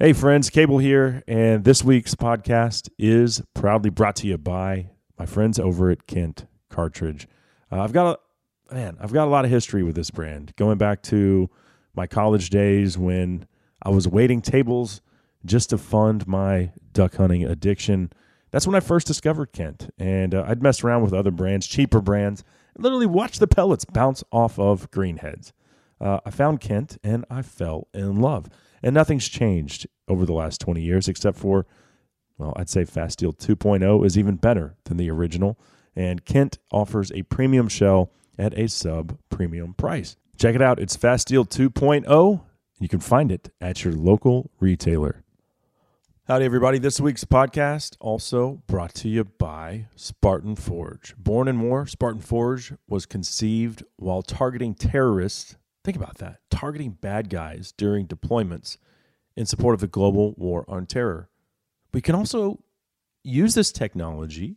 Hey, friends, Cable here, and this week's podcast is proudly brought to you by my friends over at Kent Cartridge. Uh, I've got a man, I've got a lot of history with this brand, going back to my college days when I was waiting tables just to fund my duck hunting addiction. That's when I first discovered Kent, and uh, I'd mess around with other brands, cheaper brands, and literally watch the pellets bounce off of greenheads. Uh, I found Kent, and I fell in love. And nothing's changed over the last 20 years except for, well, I'd say Fasteel 2.0 is even better than the original. And Kent offers a premium shell at a sub premium price. Check it out. It's Fasteel 2.0. You can find it at your local retailer. Howdy, everybody. This week's podcast also brought to you by Spartan Forge. Born in war, Spartan Forge was conceived while targeting terrorists Think about that targeting bad guys during deployments in support of the global war on terror. We can also use this technology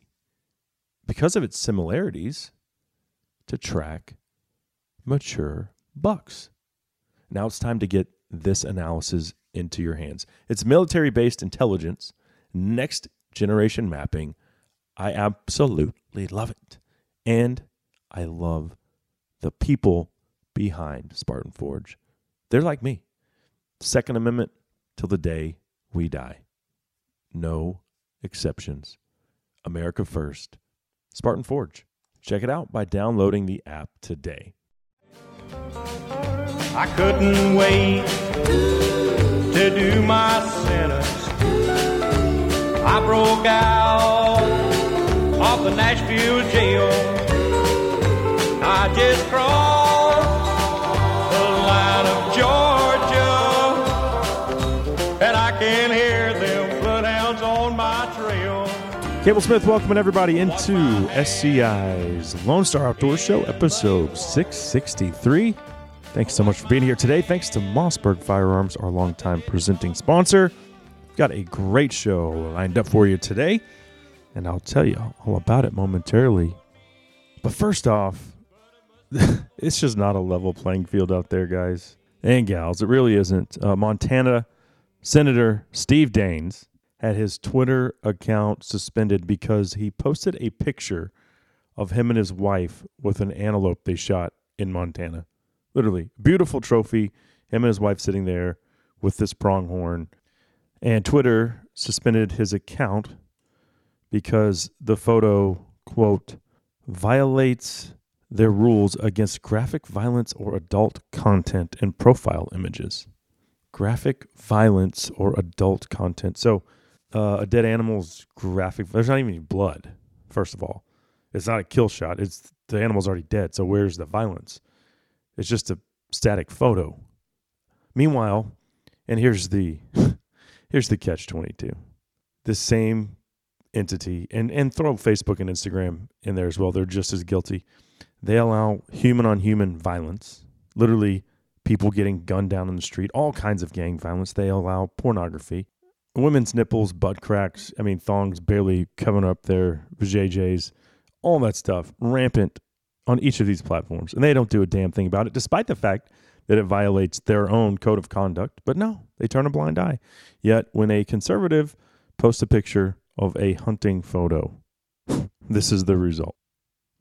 because of its similarities to track mature bucks. Now it's time to get this analysis into your hands. It's military based intelligence, next generation mapping. I absolutely love it. And I love the people behind Spartan Forge. They're like me. Second Amendment till the day we die. No exceptions. America first. Spartan Forge. Check it out by downloading the app today. I couldn't wait to do my sentence. I broke out of the Nashville jail. I just crossed Cable Smith welcoming everybody into SCI's Lone Star Outdoor Show, episode 663. Thanks so much for being here today. Thanks to Mossberg Firearms, our longtime presenting sponsor. Got a great show lined up for you today, and I'll tell you all about it momentarily. But first off, it's just not a level playing field out there, guys and gals. It really isn't. Uh, Montana Senator Steve Daines had his Twitter account suspended because he posted a picture of him and his wife with an antelope they shot in Montana. Literally, beautiful trophy. Him and his wife sitting there with this pronghorn. And Twitter suspended his account because the photo, quote, violates their rules against graphic violence or adult content and profile images. Graphic violence or adult content. So, uh, a dead animal's graphic. There's not even blood. First of all, it's not a kill shot. It's the animal's already dead. So where's the violence? It's just a static photo. Meanwhile, and here's the here's the catch twenty two. The same entity and and throw Facebook and Instagram in there as well. They're just as guilty. They allow human on human violence, literally people getting gunned down in the street, all kinds of gang violence. They allow pornography women's nipples, butt cracks, I mean, thongs barely covering up their JJs, all that stuff rampant on each of these platforms. And they don't do a damn thing about it, despite the fact that it violates their own code of conduct. But no, they turn a blind eye. Yet when a conservative posts a picture of a hunting photo, this is the result.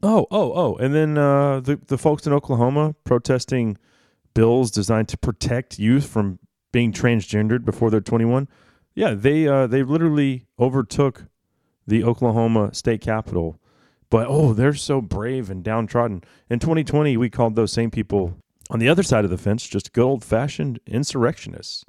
Oh, oh, oh. And then uh, the, the folks in Oklahoma protesting bills designed to protect youth from being transgendered before they're 21 yeah, they uh, they literally overtook the Oklahoma state capitol. But oh, they're so brave and downtrodden. In 2020, we called those same people on the other side of the fence just good old fashioned insurrectionists.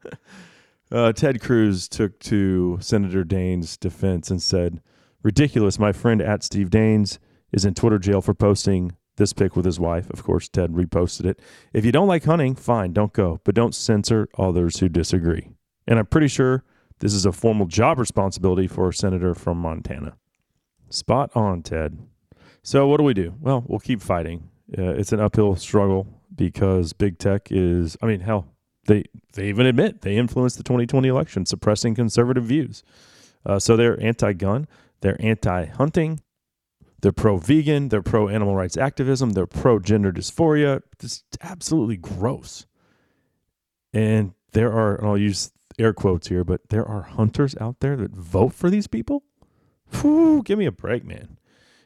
uh, Ted Cruz took to Senator Daines' defense and said, Ridiculous. My friend at Steve Daines is in Twitter jail for posting this pic with his wife. Of course, Ted reposted it. If you don't like hunting, fine, don't go, but don't censor others who disagree. And I'm pretty sure this is a formal job responsibility for a senator from Montana. Spot on, Ted. So, what do we do? Well, we'll keep fighting. Uh, it's an uphill struggle because big tech is, I mean, hell, they, they even admit they influenced the 2020 election, suppressing conservative views. Uh, so, they're anti gun, they're anti hunting, they're pro vegan, they're pro animal rights activism, they're pro gender dysphoria. It's absolutely gross. And there are, and I'll use air quotes here, but there are hunters out there that vote for these people. Whew, give me a break, man.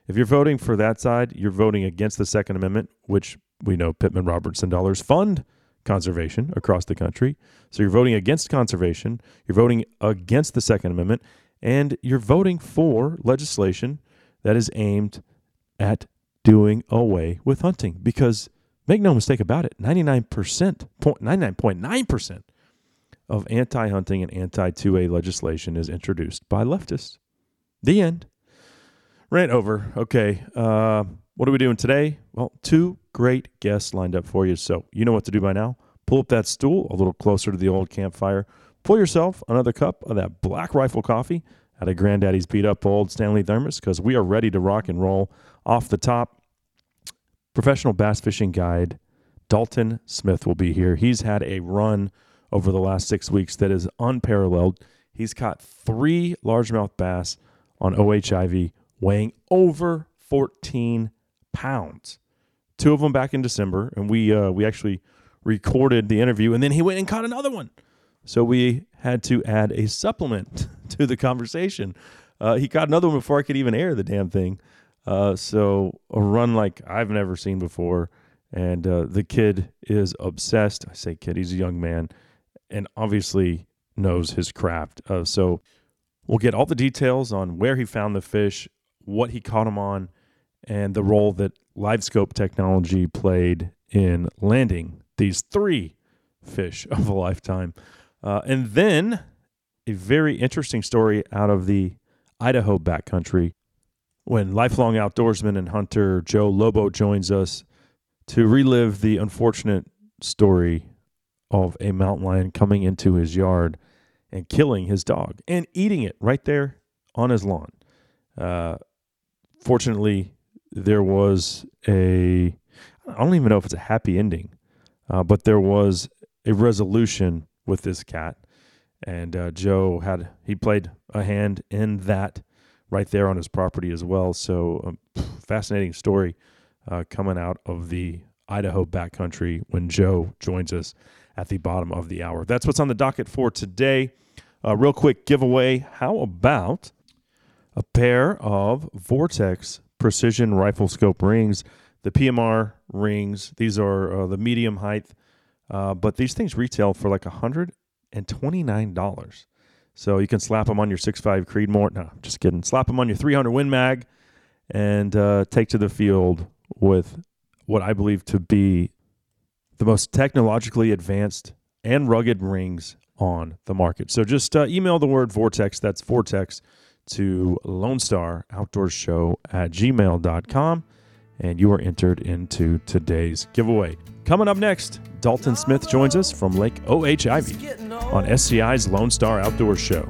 If you're voting for that side, you're voting against the Second Amendment, which we know Pittman Robertson dollars fund conservation across the country. So you're voting against conservation, you're voting against the Second Amendment, and you're voting for legislation that is aimed at doing away with hunting. Because make no mistake about it, 99%, 99.9% of anti hunting and anti 2A legislation is introduced by leftists. The end. Rant over. Okay. Uh, what are we doing today? Well, two great guests lined up for you. So you know what to do by now. Pull up that stool a little closer to the old campfire. Pour yourself another cup of that black rifle coffee out of Granddaddy's beat up old Stanley thermos because we are ready to rock and roll off the top. Professional bass fishing guide Dalton Smith will be here. He's had a run over the last six weeks that is unparalleled. He's caught three largemouth bass on O.H. Ivie weighing over 14 pounds. Two of them back in December, and we uh, we actually recorded the interview, and then he went and caught another one. So we had to add a supplement to the conversation. Uh, he caught another one before I could even air the damn thing. Uh, so a run like I've never seen before, and uh, the kid is obsessed. I say kid, he's a young man, and obviously knows his craft. Uh, so we'll get all the details on where he found the fish, what he caught him on, and the role that LiveScope technology played in landing these three fish of a lifetime. Uh, and then a very interesting story out of the Idaho backcountry when lifelong outdoorsman and hunter Joe Lobo joins us to relive the unfortunate story of a mountain lion coming into his yard and killing his dog and eating it right there on his lawn. Uh, fortunately, there was a I don't even know if it's a happy ending, uh, but there was a resolution with this cat, and uh, Joe had he played a hand in that right there on his property as well. So, um, fascinating story uh, coming out of the Idaho backcountry when Joe joins us at the bottom of the hour. That's what's on the docket for today. Uh, real quick giveaway. How about a pair of Vortex precision rifle scope rings? The PMR rings, these are uh, the medium height, uh, but these things retail for like $129. So you can slap them on your 6.5 Creedmoor. No, just kidding. Slap them on your 300 Win Mag and uh, take to the field with what I believe to be the most technologically advanced and rugged rings on the market. So just uh, email the word Vortex, that's Vortex, to Lone Star Outdoors Show at gmail.com, and you are entered into today's giveaway. Coming up next, Dalton Smith joins us from Lake O.H. Ivie on SCI's Lone Star Outdoors Show.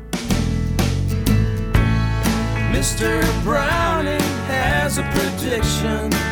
Mr. Browning has a prediction.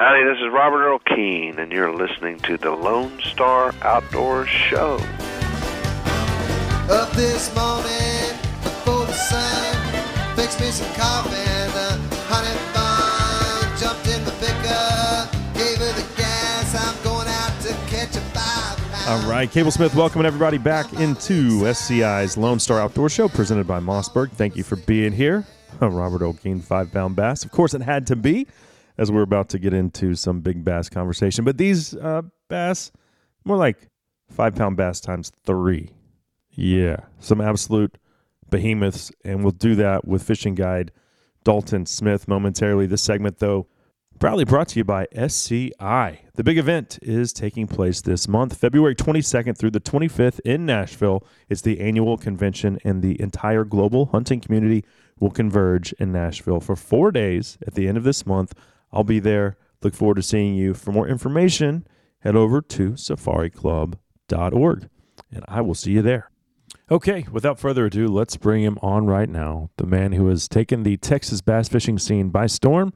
Howdy, this is Robert Earl Keen, and you're listening to the Lone Star Outdoors Show. Up this morning before the sun, fix me some coffee and a honey bun. Jumped in the pickup, gave her the gas. I'm going out to catch a five. All right, Cable Smith, welcoming everybody back into SCI's Lone Star Outdoor Show presented by Mossberg. Thank you for being here. Robert Earl Keen five pound bass. Of course, it had to be, as we're about to get into some big bass conversation. But these uh, bass, more like five pound bass times three. Yeah, some absolute behemoths, and we'll do that with fishing guide Dalton Smith momentarily. This segment, though, proudly brought to you by SCI. The big event is taking place this month, February 22nd through the 25th in Nashville. It's the annual convention, and the entire global hunting community will converge in Nashville for four days at the end of this month. I'll be there. Look forward to seeing you. For more information, head over to safariclub.org, and I will see you there. Okay, without further ado, let's bring him on right now. The man who has taken the Texas bass fishing scene by storm.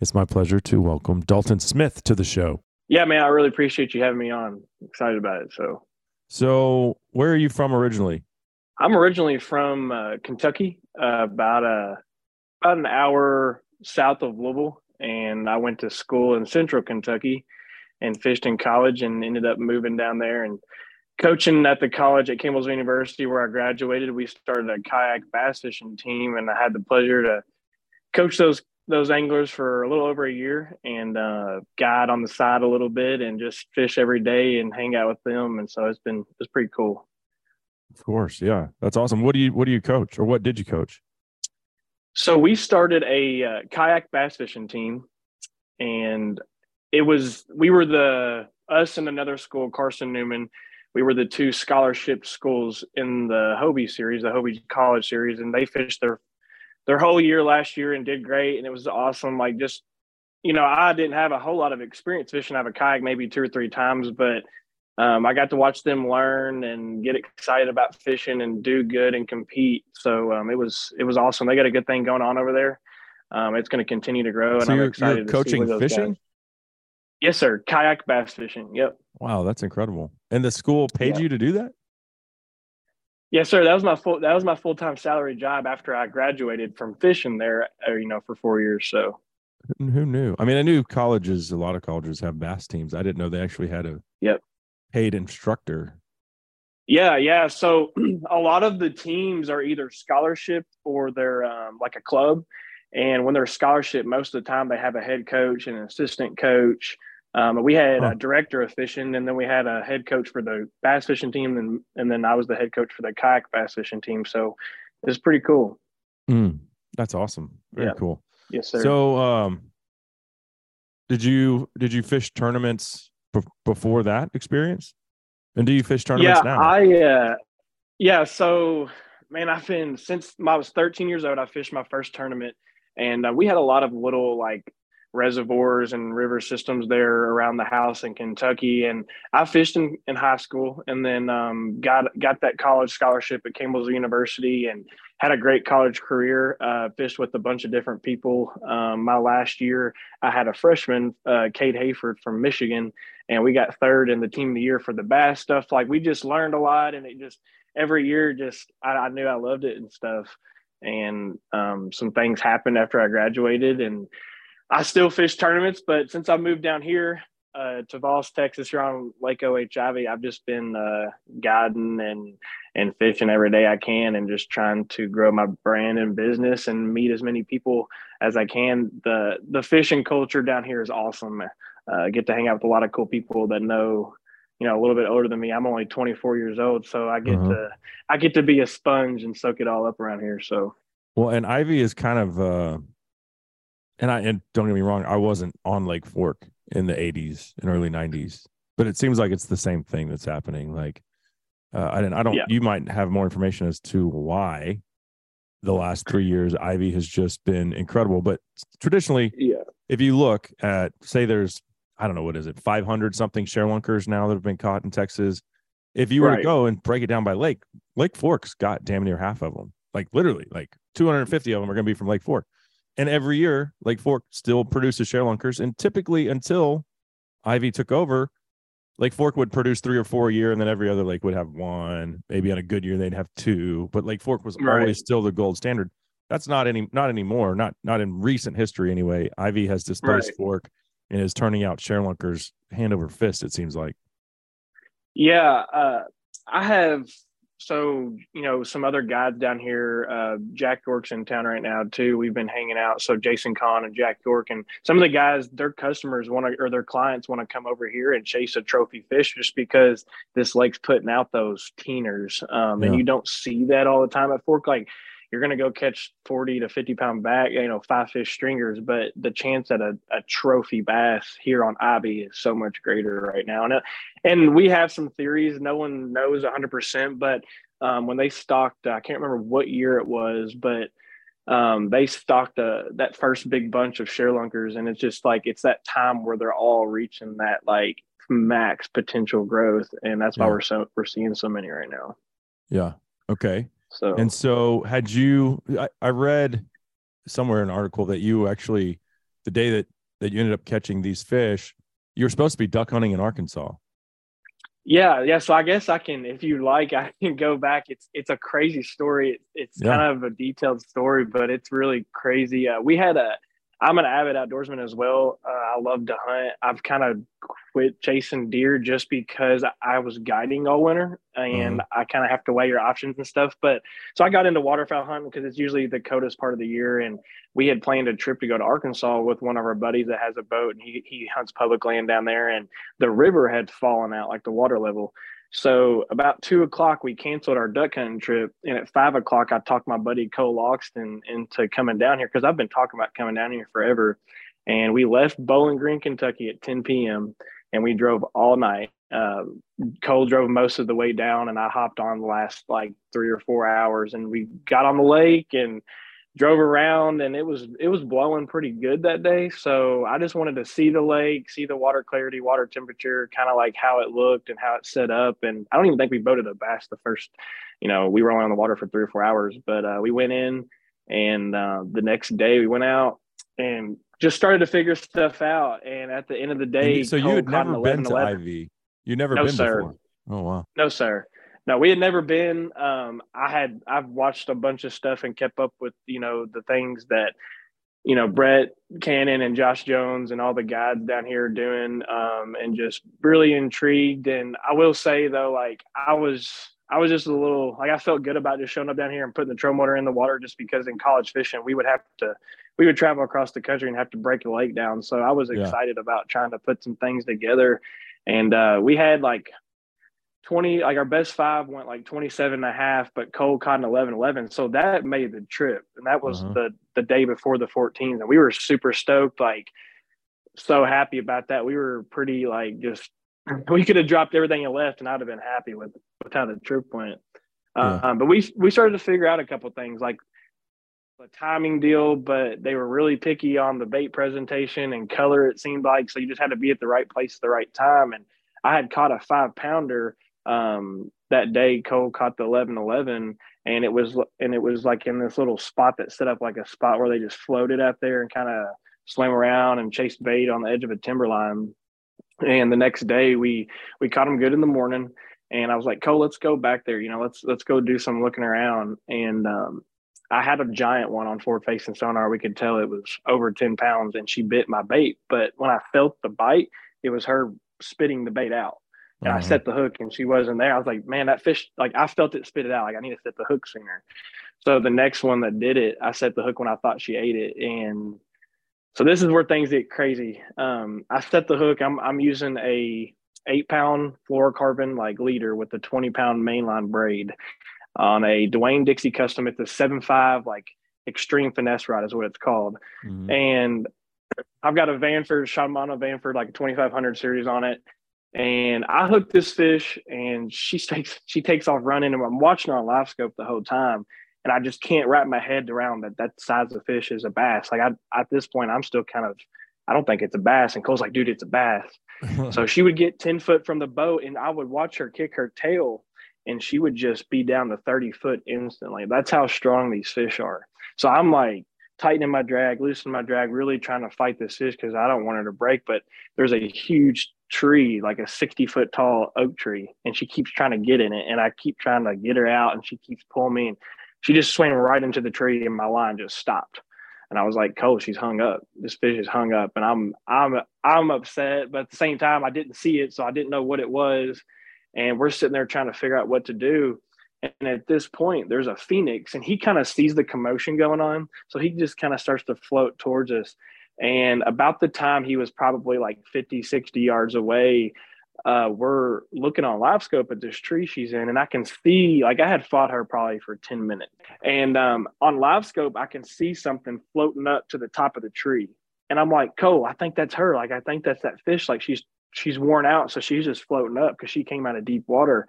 It's my pleasure to welcome Dalton Smith to the show. Yeah, man, I really appreciate you having me on. excited about it. So, so where are you from originally? I'm originally from uh, Kentucky, uh, about a about an hour south of Louisville, and I went to school in Central Kentucky and fished in college, and ended up moving down there and coaching at the college at Campbellsville University where I graduated. We started a kayak bass fishing team, and I had the pleasure to coach those those anglers for a little over a year and uh, guide on the side a little bit and just fish every day and hang out with them. And so it's been it's pretty cool. Of course, yeah, that's awesome. What do you what do you coach or what did you coach? So we started a uh, kayak bass fishing team, and it was we were the us and another school, Carson Newman. We were the two scholarship schools in the Hobie series, the Hobie College series, and they fished their their whole year last year and did great. And it was awesome. Like just, you know, I didn't have a whole lot of experience fishing. I have a kayak maybe two or three times, but um, I got to watch them learn and get excited about fishing and do good and compete. So um, it was it was awesome. They got a good thing going on over there. Um, it's going to continue to grow, and so I'm you're, excited. you're to coaching fishing. guys- Yes, sir. Kayak bass fishing. Yep. Wow, that's incredible. And the school paid Yeah. you to do that? Yes, sir. That was my full that was my full time salary job after I graduated from fishing there. uh, You know, for four years. So who knew? I mean, I knew colleges, a lot of colleges have bass teams. I didn't know they actually had a Yep. Paid instructor. Yeah, yeah. So a lot of the teams are either scholarship or they're um, like a club. And when they're scholarship, most of the time they have a head coach and an assistant coach. Um, we had Huh. a director of fishing, and then we had a head coach for the bass fishing team, and and then I was the head coach for the kayak bass fishing team. So it's pretty cool. Mm, that's awesome. Very Yeah. cool. Yes, sir. So, um, did you did you fish tournaments b- before that experience? And do you fish tournaments yeah, now? I uh, yeah. So man, I've been since I was 13 years old. I fished my first tournament, and uh, we had a lot of little like reservoirs and river systems there around the house in Kentucky. And I fished in, in high school, and then um, got got that college scholarship at Campbellsville University, and had a great college career. Uh, fished with a bunch of different people. Um, my last year, I had a freshman, uh, Kate Hayford from Michigan, and we got third in the team of the year for the bass stuff. Like we just learned a lot, and it just every year, just I, I knew I loved it and stuff. And um, some things happened after I graduated, and I still fish tournaments. But since I moved down here uh, to Voss, Texas, here on Lake O.H. Ivie, I've just been uh, guiding and and fishing every day I can, and just trying to grow my brand and business and meet as many people as I can. the The fishing culture down here is awesome. Uh, get to hang out with a lot of cool people that know, you know, a little bit older than me. I'm only 24 years old, so I get Uh-huh. to I get to be a sponge and soak it all up around here. So well, and Ivie is kind of, uh, and I and don't get me wrong, I wasn't on Lake Fork in the '80s and early '90s, but it seems like it's the same thing that's happening. Like, uh, I didn't, I don't. Yeah. You might have more information as to why the last three years Ivie has just been incredible, but traditionally yeah, if you look at say there's i don't know what is it 500 something sharelunkers now that have been caught in texas? If you were to go and break it down by lake lake fork's got damn near half of them like literally like 250 of them are going to be from lake fork. And every year lake fork still produces sharelunkers and typically until ivie took over lake fork would produce three or four a year and then every other lake would have one. Maybe on a good year they'd have two but lake fork was Right. always still the gold standard. That's not any not anymore not not in recent history anyway. Ivie has displaced Right. fork and is turning out sharelunkers hand over fist it seems like. Yeah. Uh, I have so you know some other guys down here uh, jack york's in town right now too. We've been hanging out. So jason kahn and jack york and some of the guys their customers want to or their clients want to come over here and chase a trophy fish just because this lake's putting out those teeners. Um, and you don't see that all the time at fork. Like you're going to go catch 40 to 50 pound back you know five fish stringers but the chance at a, a trophy bass here on Ivie is so much greater right now and, uh, and we have some theories no one knows 100% but um, when they stocked i can't remember what year it was but um, they stocked uh that first big bunch of share lunkers. and it's just like it's that time where they're all reaching that like max potential growth and that's why Yeah. we're so we're seeing so many right now Yeah. Okay. So And so, had you? I, I read somewhere an article that you actually, the day that that you ended up catching these fish, you were supposed to be duck hunting in Arkansas. Yeah, yeah. So I guess I can, if you like, I can go back. It's it's a crazy story. It, it's Yeah. kind of a detailed story, but it's really crazy. Uh, we had a. I'm an avid outdoorsman as well. Uh, I love to hunt. I've kind of quit chasing deer just because I, was guiding all winter, and I kind of have to weigh your options and stuff. But so I got into waterfowl hunting because it's usually the coldest part of the year, and we had planned a trip to go to Arkansas with one of our buddies that has a boat, and he he hunts public land down there, and the river had fallen out, like the water level. So about two o'clock, we canceled our duck hunting trip, and at five o'clock, I talked my buddy Cole Loxton into coming down here because I've been talking about coming down here forever. And we left Bowling Green, Kentucky at 10 p.m. and we drove all night. Um, Cole drove most of the way down, and I hopped on the last like three or four hours, and we got on the lake and drove around and it was it was blowing pretty good that day so i just wanted to see the lake see the water clarity water temperature kind of like how it looked and how it set up and i don't even think we boated a bass the first you know we were only on the water for three or four hours but uh, we went in and uh, the next day we went out and just started to figure stuff out and at the end of the day so you had never been to 11-11. Ivie. You never No, been sir. before. Oh wow. No, sir. No, we had never been. Um, I had I've watched a bunch of stuff and kept up with you know the things that you know Brett Cannon and Josh Jones and all the guys down here are doing, um, and just really intrigued. And I will say though, like I was I was just a little like I felt good about just showing up down here and putting the troll motor in the water, just because in college fishing we would have to we would travel across the country and have to break a lake down. So I was Yeah. excited about trying to put some things together. And uh, we had like 20 like our best five went like 27 and a half but cole caught an 11 11 so that made the trip and that was Uh-huh. the the day before the 14th and we were super stoked like so happy about that we were pretty like just we could have dropped everything and left and i'd have been happy with with how the trip went uh, um, but we we started to figure out a couple things like a timing deal, but they were really picky on the bait presentation and color. It seemed like so you just had to be at the right place at the right time. And I had caught a five pounder um, that day. Cole caught the eleven eleven, and it was and it was like in this little spot that set up like a spot where they just floated out there and kind of swam around and chased bait on the edge of a timberline. And the next day we we caught them good in the morning. And I was like, Cole, let's go back there. You know, let's let's go do some looking around. And um, I had a giant one on forward facing sonar. We could tell it was over 10 pounds and she bit my bait. But when I felt the bite, it was her spitting the bait out. And I Uh-huh. set the hook and she wasn't there. I was like, man, that fish, like I felt it spit it out. Like I need to set the hook sooner. So the next one that did it, I set the hook when I thought she ate it. And so this is where things get crazy. Um, I set the hook. I'm, I'm using a eight pound fluorocarbon like leader with a 20 pound mainline braid on a Dwayne Dixie custom. It's a seven five like extreme finesse rod is what it's called. Mhm. And I've got a Vanford Shimano Vanford like a 2500 series on it. And I hooked this fish and she takes she takes off running and I'm watching her on live scope the whole time. And I just can't wrap my head around that that size of fish is a bass. Like I at this point I'm still kind of I don't think it's a bass. And Cole's like, dude, it's a bass. So she would get 10 foot from the boat and I would watch her kick her tail and she would just be down to 30 foot instantly. That's how strong these fish are. So I'm like tightening my drag, loosening my drag, really trying to fight this fish because I don't want her to break. But there's a huge tree, like a 60 foot tall oak tree, and she keeps trying to get in it. And I keep trying to get her out and she keeps pulling me. And she just swam right into the tree and my line just stopped. And I was like, Cole, she's hung up. This fish is hung up. And I'm I'm I'm upset, but at the same time, I didn't see it, so I didn't know what it was. And we're sitting there trying to figure out what to do. And at this point, there's a phoenix, and he kind of sees the commotion going on. So he just kind of starts to float towards us. And about the time he was probably like 50, 60 yards away, uh, we're looking on live scope at this tree she's in, and I can see like I had fought her probably for 10 minutes. And um, on live scope, I can see something floating up to the top of the tree. And I'm like, Cole, I think that's her. Like, I think that's that fish. Like she's she's worn out. So she's just floating up because she came out of deep water.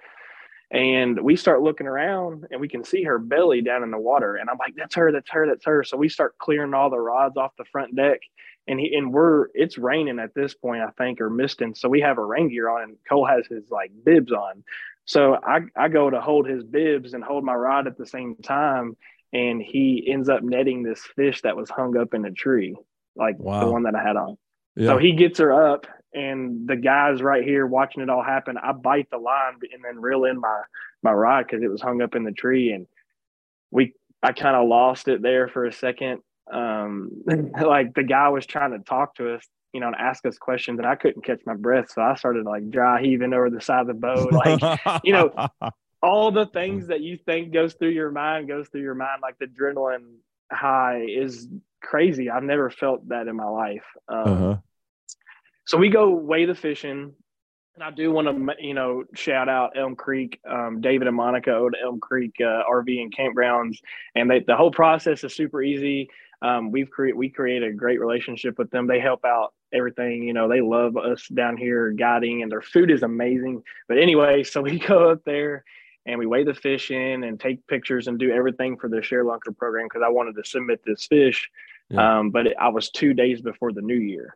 And we start looking around and we can see her belly down in the water. And I'm like, that's her, that's her, that's her. So we start clearing all the rods off the front deck. And he and we're it's raining at this point, I think, or misting. So we have a rain gear on and Cole has his like bibs on. So I, I go to hold his bibs and hold my rod at the same time. And he ends up netting this fish that was hung up in a tree, like Wow. the one that I had on. Yeah. So he gets her up, and the guy's right here watching it all happen. I bite the line and then reel in my my rod because it was hung up in the tree, and we I kind of lost it there for a second. Um, like the guy was trying to talk to us, you know, and ask us questions, and I couldn't catch my breath, so I started like dry heaving over the side of the boat, like you know, all the things that you think goes through your mind goes through your mind like the adrenaline high is crazy i've never felt that in my life um, uh-huh. So we go weigh the fishing and i do want to you know shout out elm creek um, david and monica owed elm creek uh, rv and campgrounds and they, the whole process is super easy. Um, we've created we created a great relationship with them. They help out everything you know they love us down here guiding and their food is amazing. But anyway so we go up there and we weigh the fish in and take pictures and do everything for the share lunker program because i wanted to submit this fish Yeah. um, but it, i was two days before the new year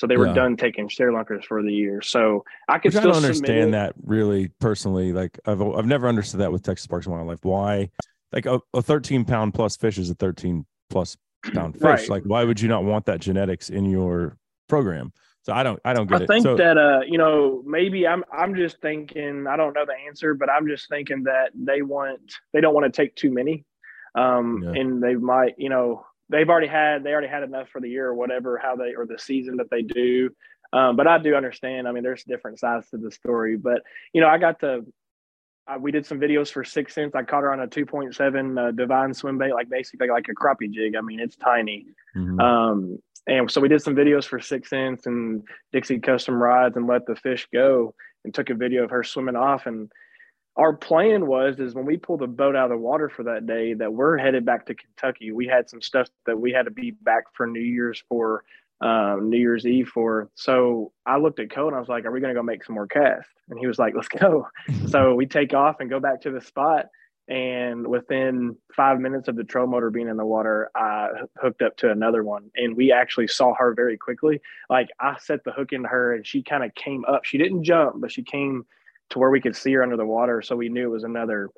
so they were Yeah. done taking share lunkers for the year so i could Which still don't understand that really personally. Like I've I've never understood that with Texas Parks and Wildlife. Why, like a, a 13 pound plus fish is a 13 plus pound fish. Right. Like why would you not want that genetics in your program? So I don't I don't get it. I it. think so, that uh, you know, maybe I'm I'm just thinking I don't know the answer, but I'm just thinking that they want they don't want to take too many. Um Yeah. and they might, you know, they've already had they already had enough for the year or whatever, how they or the season that they do. Um, but I do understand. I mean, there's different sides to the story. But you know, I got to I, we did some videos for Six Sense. I caught her on a 2.7 uh, divine swim bait, like basically like a crappie jig. I mean, it's tiny. Mhm. Um, and so we did some videos for Six Sense and Dixie Custom Rods and let the fish go and took a video of her swimming off. And our plan was is when we pulled the boat out of the water for that day that we're headed back to Kentucky. We had some stuff that we had to be back for New Year's for um, New Year's Eve for. So I looked at Cole and I was like, "Are we going to go make some more casts?" And he was like, "Let's go." so we take off and go back to the spot. And within five minutes of the troll motor being in the water, I hooked up to another one. And we actually saw her very quickly. Like I set the hook into her and she kind of came up. She didn't jump, but she came to where we could see her under the water. So we knew it was another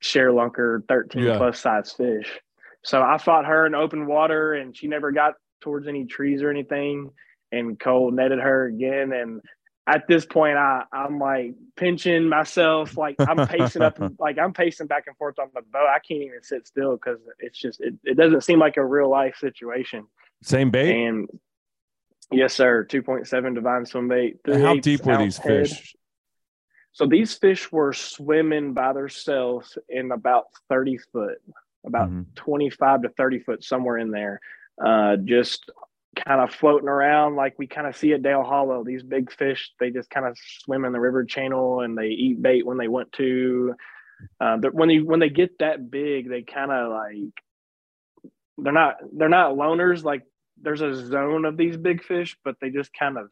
share lunker 13 Yeah. plus size fish. So I fought her in open water and she never got towards any trees or anything. And Cole netted her again. And at this point, I, I'm like pinching myself, like I'm pacing up, like I'm pacing back and forth on the boat. I can't even sit still because it's just, it, it doesn't seem like a real life situation. Same bait. And yes, sir, 2.7 divine swim bait. How deep were these head. fish? So these fish were swimming by themselves in about 30 foot, about Mhm. 25 to 30 foot, somewhere in there, uh, just kind of floating around like we kind of see at Dale Hollow. These big fish, they just kind of swim in the river channel and they eat bait when they want to. Uh, but when they when they get that big, they kind of like they're not they're not loners. Like there's a zone of these big fish, but they just kind of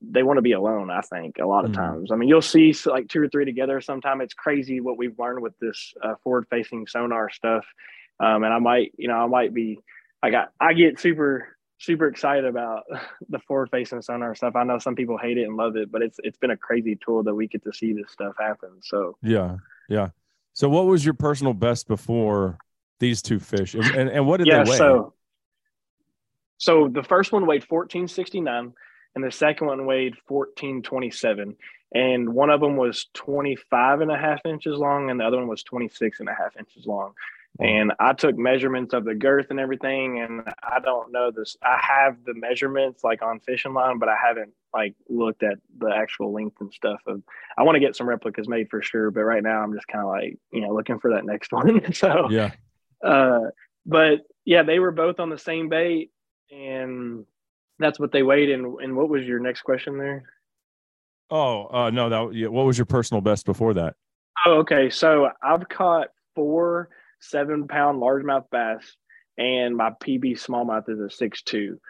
they want to be alone. I think a lot of Mhm. times. I mean, you'll see like two or three together. Sometime it's crazy what we've learned with this uh, forward-facing sonar stuff. Um, and I might, you know, I might be. I got. I get super super excited about the forward-facing sonar stuff. I know some people hate it and love it, but it's it's been a crazy tool that we get to see this stuff happen. So Yeah, yeah. So what was your personal best before these two fish, and and, and what did yeah, they weigh? so so the first one weighed 1469 and the second one weighed 1427 and one of them was 25 and a half inches long and the other one was 26 and a half inches long and i took measurements of the girth and everything and i don't know this i have the measurements like on fishing line but i haven't like looked at the actual length and stuff of I want to get some replicas made for sure, but right now I'm just kind of like, you know, looking for that next one. so Yeah. uh but yeah, they were both on the same bait and that's what they weighed and and what was your next question there? Oh, uh, no, that yeah, what was your personal best before that? Oh, okay. So I've caught four seven pound largemouth bass, and my PB smallmouth is a six two.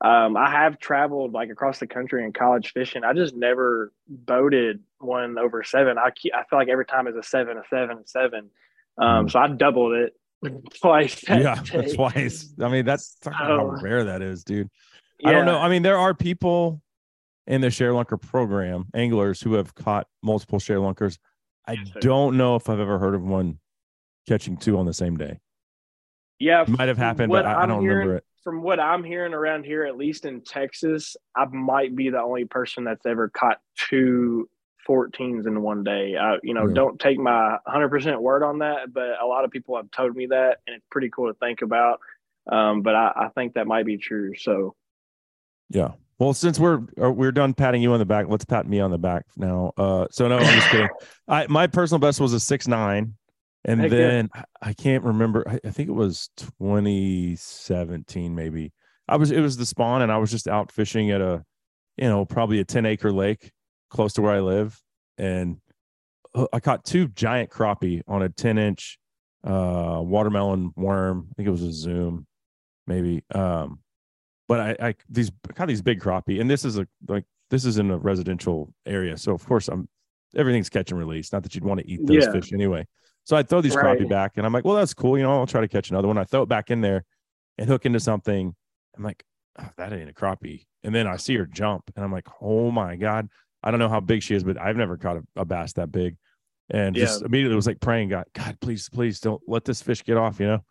Um, I have traveled like across the country in college fishing. I just never boated one over seven. I keep, I feel like every time it's a seven, a seven, a seven. Um, so I doubled it twice. that yeah, day. twice. I mean, that's how rare that is, dude. I don't know. I mean, there are people in the share lunker program, anglers who have caught multiple share lunkers. I don't know if I've ever heard of one catching two on the same day. Yeah, It might have happened, but I, I don't hearing- remember it. From what I'm hearing around here, at least in Texas, I might be the only person that's ever caught two 14s in one day. I, you know, Yeah. don't take my 100% word on that, but a lot of people have told me that, and it's pretty cool to think about. Um, but I, I think that might be true. So, Yeah. Well, since we're uh, we're done patting you on the back, let's pat me on the back now. Uh, so no, I'm just kidding. I my personal best was a six nine, and Heck then I- I can't remember. I, I think it was 2017, maybe. I was it was the spawn, and I was just out fishing at a, you know, probably a 10 acre lake close to where I live, and uh, I caught two giant crappie on a 10 inch uh watermelon worm. I think it was a zoom, maybe. Um, but I, I these caught these big crappie, and this is a like this is in a residential area, so of course I'm everything's catch and release. Not that you'd want to eat those Yeah. fish anyway. So I throw these Right. crappie back, and I'm like, well, that's cool. You know, I'll try to catch another one. I throw it back in there and hook into something. I'm like, oh, that ain't a crappie. And then I see her jump, and I'm like, oh my god, I don't know how big she is, but I've never caught a, a bass that big. And just Yeah. immediately was like praying, God, God, please, please don't let this fish get off, you know.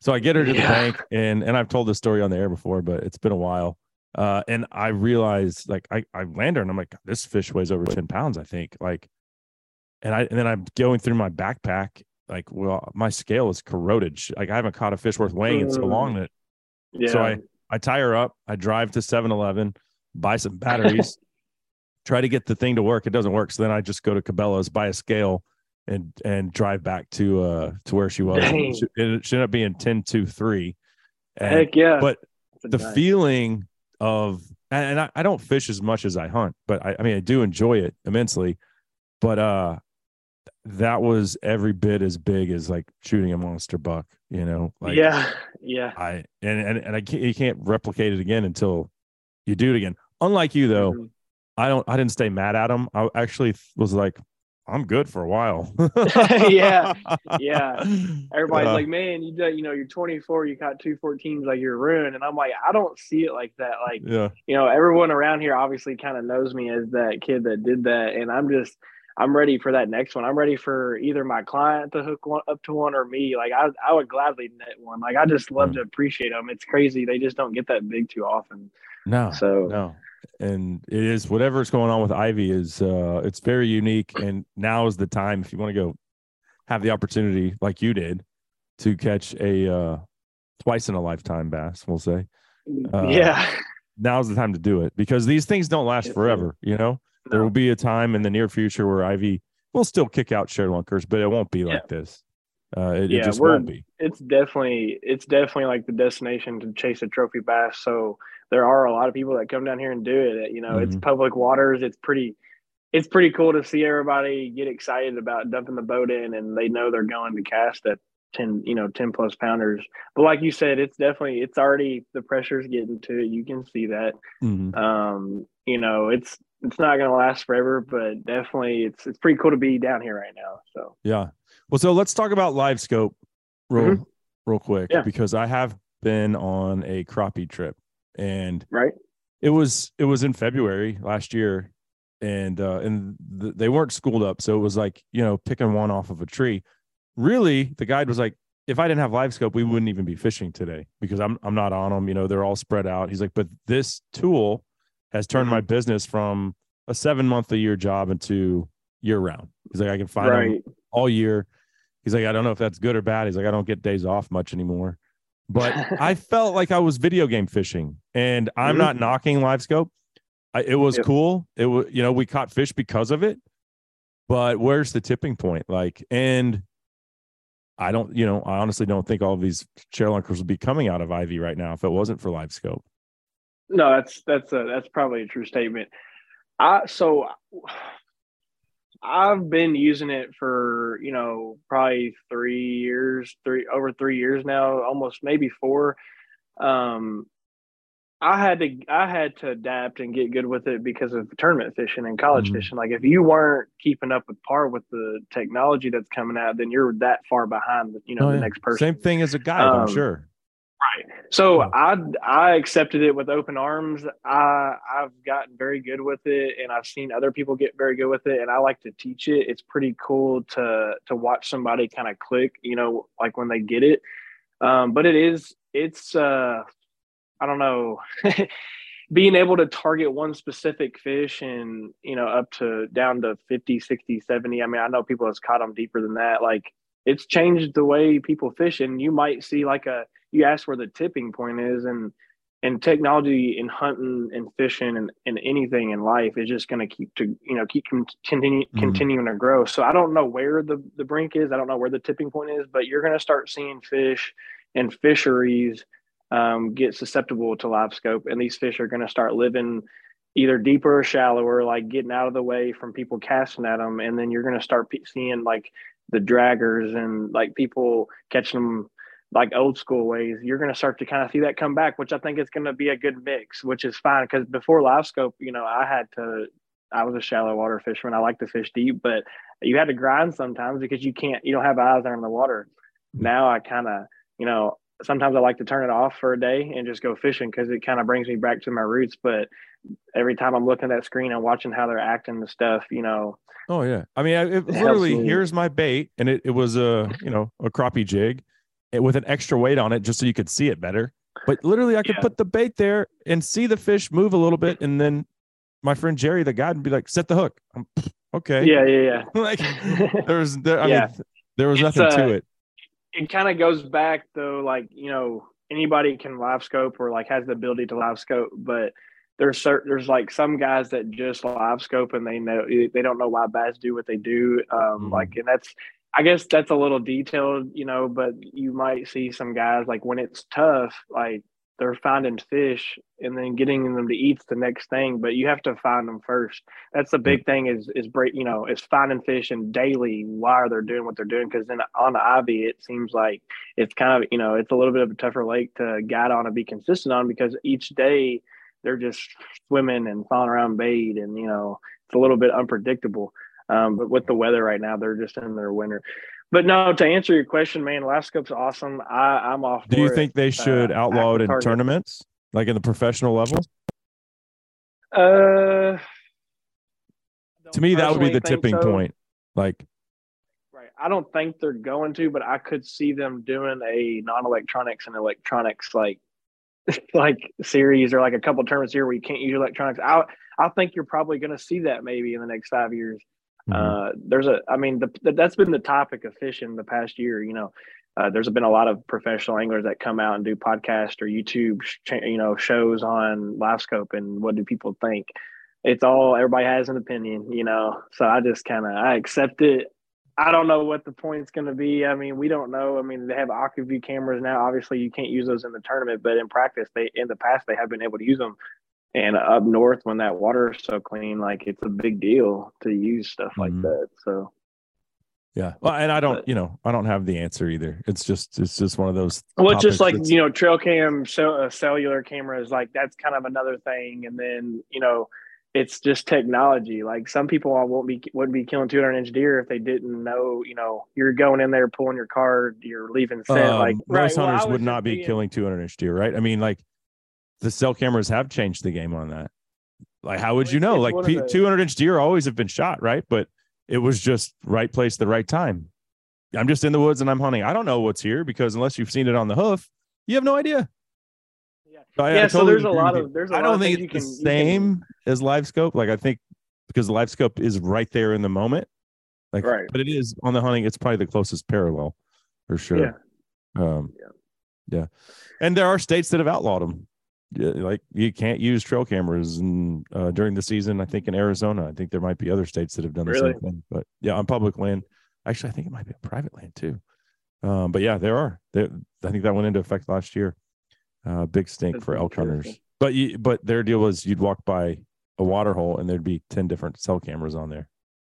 So I get her to the Yeah. bank, and and I've told this story on the air before, but it's been a while. Uh, and I realized, like, I I land her, and I'm like, this fish weighs over ten pounds, I think. Like, and I and then I'm going through my backpack, like, well, my scale is corroded. Like, I haven't caught a fish worth weighing in so Mm. long that yeah. so I I tie her up. I drive to 7-Eleven, buy some batteries, try to get the thing to work. It doesn't work. So then I just go to Cabela's, buy a scale, and and drive back to uh to where she was. Dang. It should, end up being 10 2 3. And, Heck yeah. but the giant. feeling of and I, I don't fish as much as I hunt, but I, I mean I do enjoy it immensely. But uh that was every bit as big as like shooting a monster buck, you know. Like yeah. Yeah. I and and, and I can't you can't replicate it again until you do it again. Unlike you though, Mhm. I don't I didn't stay mad at him. I actually was like, I'm good for a while. Yeah, yeah. Everybody's Uh, like, man, you do, you know, you're 24, you caught two 14s, like you're ruined. And I'm like, I don't see it like that. Like, yeah, you know, everyone around here obviously kind of knows me as that kid that did that. And I'm just, I'm ready for that next one. I'm ready for either my client to hook one up to one or me. Like, I, I would gladly net one. Like, I just love to appreciate them. It's crazy. They just don't get that big too often. no, So, no. And it is whatever's going on with Ivie is uh it's very unique. And now is the time if you want to go have the opportunity like you did to catch a uh twice in a lifetime bass, we'll say. Uh, yeah. Now's the time to do it because these things don't last forever, you know? There will be a time in the near future where Ivie will still kick out share lunkers, but it won't be like this. Uh, it, it just won't be. it's definitely it's definitely like the destination to chase a trophy bass. So there are a lot of people that come down here and do it. You know, it's Mhm. public waters. It's pretty it's pretty cool to see everybody get excited about dumping the boat in and they know they're going to cast at 10 you know 10 plus pounders but like you said it's definitely it's already the pressure's getting to it you can see that Mhm. um you know it's it's not going to last forever but definitely it's it's pretty cool to be down here right now so Yeah. Well, so let's talk about live scope real, real quick Mm-hmm. Yeah. because I have been on a crappie trip and right. it was it was in February last year. And uh and th- they weren't schooled up. So it was like you know picking one off of a tree. Really the guide was like if I didn't have live scope we wouldn't even be fishing today because I'm I'm not on them you know they're all spread out. He's like but this tool has turned my business from a 7 month a year job into year round. He's like I can find right. all year. He's like, I don't know if that's good or bad. He's like, I don't get days off much anymore. But I felt like I was video game fishing, and I'm Mhm. not knocking live scope. I, it was Yep. cool. It was, you know, we caught fish because of it. But where's the tipping point? Like, and I don't, you know, I honestly don't think all of these ShareLunkers would be coming out of Ivie right now if it wasn't for live scope. No, that's that's a that's probably a true statement. I so I've been using it for you know probably three years, three over three years now, almost maybe four. Um, I had to I had to adapt and get good with it because of tournament fishing and college Mhm. fishing. Like if you weren't keeping up with par with the technology that's coming out, then you're that far behind. You know Oh, the yeah. next person. Same thing as a guide, I'm Um, sure. So I I accepted it with open arms. I I've gotten very good with it, and I've seen other people get very good with it, and I like to teach it. It's pretty cool to to watch somebody kind of click, you know, like when they get it. Um, but it is it's uh I don't know. being able to target one specific fish and you know up to down to 50 60 70 i mean i know people have caught them deeper than that like it's changed the way people fish and you might see like a you ask where the tipping point is and and technology in hunting and fishing and, and anything in life is just going to keep to you know keep con- continue, Mhm. continuing to grow. So i don't know where the the brink is. I don't know where the tipping point is but you're going to start seeing fish and fisheries um, get susceptible to live scope and these fish are going to start living either deeper or shallower like getting out of the way from people casting at them. And then you're going to start seeing like the draggers and like people catching them like old school ways you're going to start to kind of see that come back which i think is going to be a good mix which is fine because before live scope you know i had to i was a shallow water fisherman i like to fish deep but you had to grind sometimes because you can't you don't have eyes in the water mm-hmm. now i kind of you know sometimes I like to turn it off for a day and just go fishing because it kind of brings me back to my roots. But every time I'm looking at that screen and watching how they're acting the stuff, you know, Oh yeah. I mean, I, it helps literally here's my bait, and it, it was a you know a crappie jig, with an extra weight on it just so you could see it better. But literally, I could Yeah. put the bait there and see the fish move a little bit, and then my friend Jerry, the guide, would be like, "Set the hook." I'm, okay. yeah, yeah, yeah. like there was, there, I Yeah. mean, there was nothing uh, to it. it kind of goes back though, like you know, anybody can live scope or like has the ability to live scope, but there's certain there's like some guys that just live scope and they know they don't know why bass do what they do. Um, Mhm. like, and that's I guess that's a little detailed, you know, but you might see some guys like when it's tough, like they're finding fish and then getting them to eat the next thing, but you have to find them first. That's the big thing is is break, you know, is finding fish and daily why they're doing what they're doing. Cause then on the Ivie, it seems like it's kind of, you know, it's a little bit of a tougher lake to guide on and be consistent on because each day they're just swimming and falling around bait and, you know, it's a little bit unpredictable. Um, but with the weather right now, they're just in their winter. But no, to answer your question, man, Live Scope's awesome. I, I'm off. Do you for it. think they should uh, outlaw it in target. tournaments, like in the professional level? Uh, To me, that would be the tipping so. point. Like, Right. I don't think they're going to, but I could see them doing a non-electronics and electronics like like series or like a couple tournaments here where you can't use electronics. I I think you're probably going to see that maybe in the next five years. Mhm. Uh, there's a, I mean, the, that's been the topic of fishing the past year. You know, uh, there's been a lot of professional anglers that come out and do podcasts or YouTube, sh- you know, shows on LiveScope and what do people think? It's all everybody has an opinion, you know. So I just kind of I accept it. I don't know what the point's going to be. I mean, we don't know. I mean, they have Aqua-Vu cameras now. Obviously, you can't use those in the tournament, but in practice, they in the past they have been able to use them. And up north, when that water is so clean, like it's a big deal to use stuff like Mhm. that. So yeah. Well, and I don't, But- you know, I don't have the answer either. It's just, it's just one of those. Well, it's just like you know, trail cam, cell, uh, cellular cameras, like that's kind of another thing. And then you know, it's just technology. Like some people won't be wouldn't be killing 200 inch deer if they didn't know. You know, you're going in there pulling your card, you're leaving scent. um, like most right, hunters was would not be being- killing 200 inch deer, right? I mean, like the cell cameras have changed the game on that. Like, how would you know? Like one of P- the- 200 inch deer always have been shot, right? But it was just right place, the right time. I'm just in the woods and I'm hunting. I don't know what's here because unless you've seen it on the hoof, you have no idea. Yeah. I Yeah, so totally there's a lot of- there's a I lot don't of think it's the can- you can- same as live scope. Like I think because the live scope is right there in the moment. Like, Right. but it is on the hunting. It's probably the closest parallel for sure. Yeah. Um, Yeah. yeah. And there are states that have outlawed them. Like you can't use trail cameras and uh, during the season. I think in Arizona, I think there might be other states that have done the same thing. But yeah, on public land, actually, I think it might be a private land too. Um, but yeah, there are. There, I think that went into effect last year. Uh, big stink That's for elk hunters. But you, but their deal was you'd walk by a water hole and there'd be ten different cell cameras on there.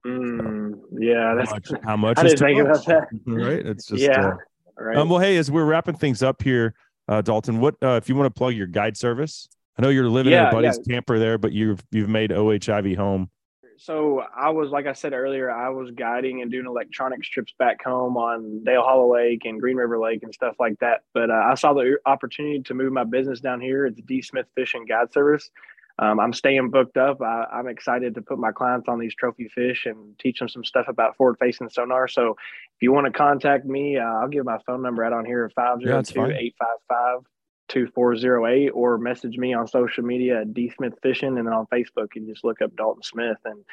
Mm, yeah, How that's much? How much I is didn't think about much? that. Right? It's just yeah, uh, right. um, well, hey, as we're wrapping things up here, uh, Dalton, what uh, if you want to plug your guide service? I know you're living in a buddy's camper there, but you've you've made O.H. Ivie home. so I was like I said earlier, I was guiding and doing electronics trips back home on Dale Hollow Lake and Green River Lake and stuff like that. But uh, I saw the opportunity to move my business down here. It's D Smith Fishing Guide Service. Um, I'm staying booked up. I, I'm excited to put my clients on these trophy fish and teach them some stuff about forward facing sonar. So if you want to contact me, uh, I'll give my phone number out on here 502 855 2408 or message me on social media at D Smith Fishing and then on Facebook you just look up Dalton Smith and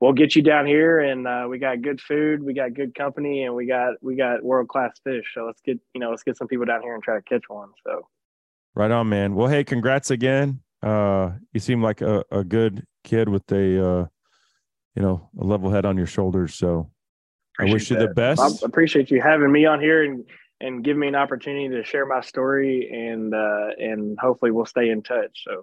we'll get you down here and uh, we got good food, we got good company and we got we got world class fish. So let's get you know let's get some people down here and try to catch one. So Right on, man. Well, hey, congrats again. Uh, you seem like a, a good kid with a uh, you know, a level head on your shoulders. So I wish you the best. I appreciate you having me on here and and giving me an opportunity to share my story and uh, and hopefully we'll stay in touch. So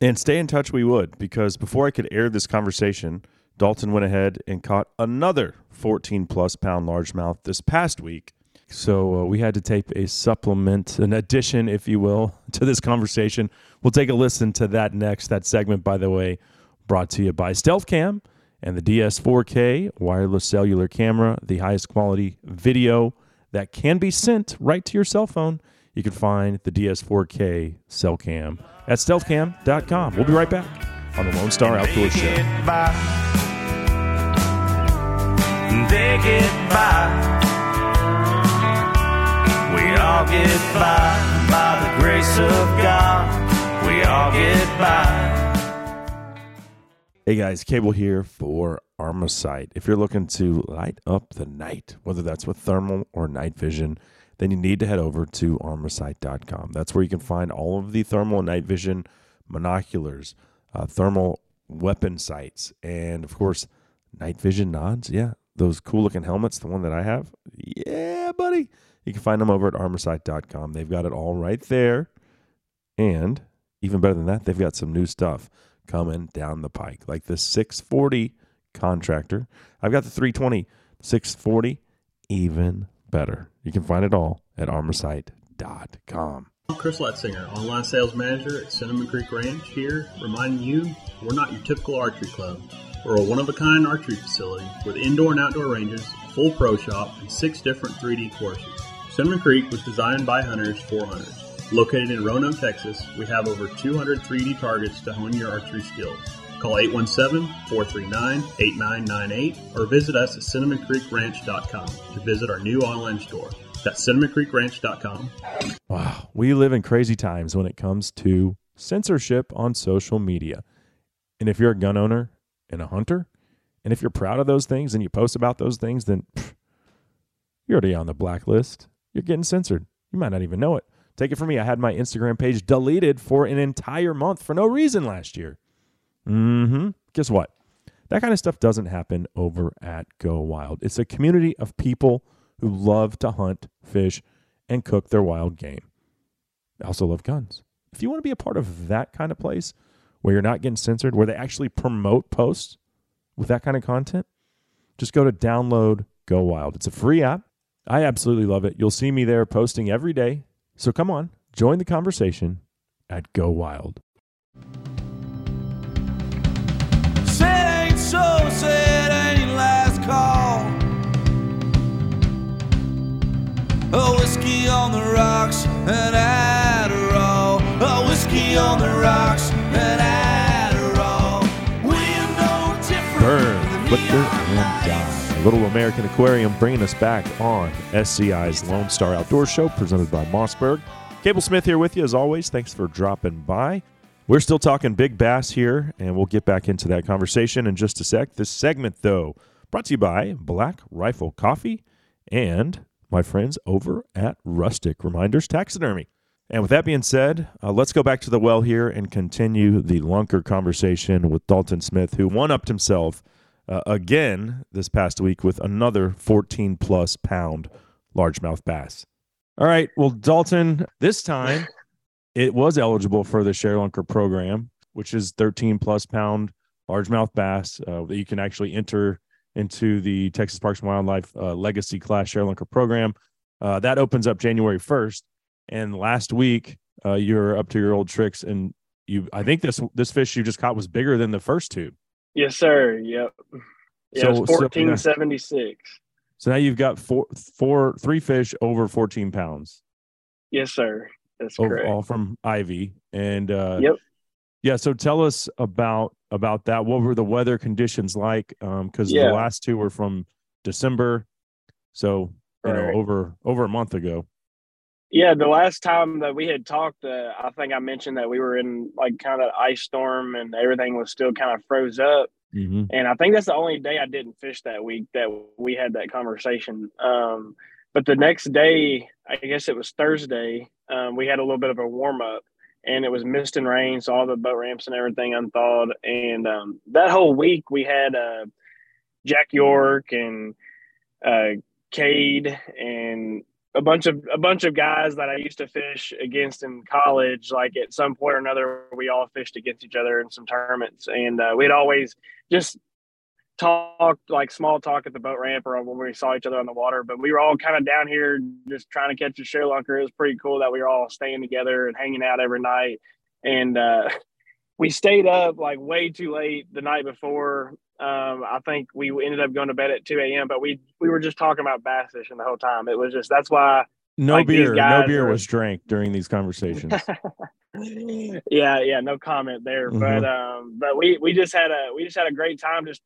And stay in touch, we would, because before I could air this conversation, Dalton went ahead and caught another 14 plus pound largemouth this past week. So uh, we had to tape a supplement, an addition, if you will, to this conversation. We'll take a listen to that next. That segment, by the way, brought to you by Stealth Cam and the DS4K wireless cellular camera, the highest quality video that can be sent right to your cell phone. You can find the DS4K cell cam at stealthcam.com. We'll be right back on the Lone Star Outdoor They Show. All get by by the grace of God. We all get by. Hey guys, Cable here for Armasight. If you're looking to light up the night, whether that's with thermal or night vision, then you need to head over to armasight.com. That's where you can find all of the thermal and night vision monoculars, uh, thermal weapon sights, and of course, night vision nods. Yeah, those cool looking helmets, the one that I have. Yeah, buddy. You can find them over at armasight.com. They've got it all right there. And even better than that, they've got some new stuff coming down the pike, like the 640 contractor. I've got the 320, 640, even better. You can find it all at armasight.com. I'm Chris Letzinger, online sales manager at Cinnamon Creek Ranch here, reminding you we're not your typical archery club. We're a one of a kind archery facility with indoor and outdoor ranges, full pro shop, and six different 3D courses. Cinnamon Creek was designed by hunters for hunters. Located in Roanoke, Texas, we have over 200 3D targets to hone your archery skills. Call 817-439-8998 or visit us at cinnamoncreekranch.com to visit our new online store. That's cinnamoncreekranch.com. Wow, we live in crazy times when it comes to censorship on social media. And if you're a gun owner and a hunter, and if you're proud of those things and you post about those things, then pff, you're already on the blacklist. You're getting censored. You might not even know it. Take it from me. I had my Instagram page deleted for an entire month for no reason last year. Mm-hmm. Guess what? That kind of stuff doesn't happen over at Go Wild. It's a community of people who love to hunt, fish, and cook their wild game. They also love guns. If you want to be a part of that kind of place where you're not getting censored, where they actually promote posts with that kind of content, just go to download Go Wild. It's a free app. I absolutely love it. You'll see me there posting every day. So come on, join the conversation at Go Wild. Said ain't so, said ain't last call. A whiskey on the rocks and Adderall. A whiskey on the rocks and Adderall. We are no different. Burn, neon and lights. Little American Aquarium bringing us back on SCI's Lone Star Outdoor Show presented by Mossberg. Cable Smith here with you as always. Thanks for dropping by. We're still talking big bass here, and we'll get back into that conversation in just a sec. This segment, though, brought to you by Black Rifle Coffee and my friends over at Rustic Reminders Taxidermy. And with that being said, uh, let's go back to the well here and continue the lunker conversation with Dalton Smith, who one upped himself uh, again this past week with another 14 plus pound largemouth bass. All right. Well, Dalton, this time it was eligible for the ShareLunker program, which is 13 plus pound largemouth bass uh, that you can actually enter into the Texas Parks and Wildlife uh, Legacy Class ShareLunker program. Uh, that opens up January 1st. And last week, uh, you're up to your old tricks, and you. I think this this fish you just caught was bigger than the first two. Yes, sir. Yep. Yeah, So- it's so, yeah. fourteen seventy six. So now you've got four, four, three fish over 14 pounds, Yes, sir. That's over, correct. all from Ivie. And uh, Yep. yeah. So tell us about about that. What were the weather conditions like? Because Yeah. the last two were from December, so you know over over a month ago. Yeah, the last time that we had talked, uh, I think I mentioned that we were in like kind of ice storm and everything was still kind of froze up. Mm-hmm. And I think that's the only day I didn't fish that week that we had that conversation. Um, but the next day, I guess it was Thursday, um, we had a little bit of a warm up and it was mist and rain. So all the boat ramps and everything unthawed. And um, that whole week we had uh, Jack York and uh, Cade and a bunch of a bunch of guys that I used to fish against in college. Like at some point or another, we all fished against each other in some tournaments, and uh, we'd always just talk like small talk at the boat ramp or when we saw each other on the water. But we were all kind of down here just trying to catch a ShareLunker. It was pretty cool that we were all staying together and hanging out every night. And uh, we stayed up like way too late the night before. Um, I think we ended up going to bed at 2 a.m. But we we were just talking about bass fishing the whole time. It was just that's why No Like, beer, no beer are- was drank during these conversations. yeah, yeah, no comment there. But um, but we we just had a we just had a great time just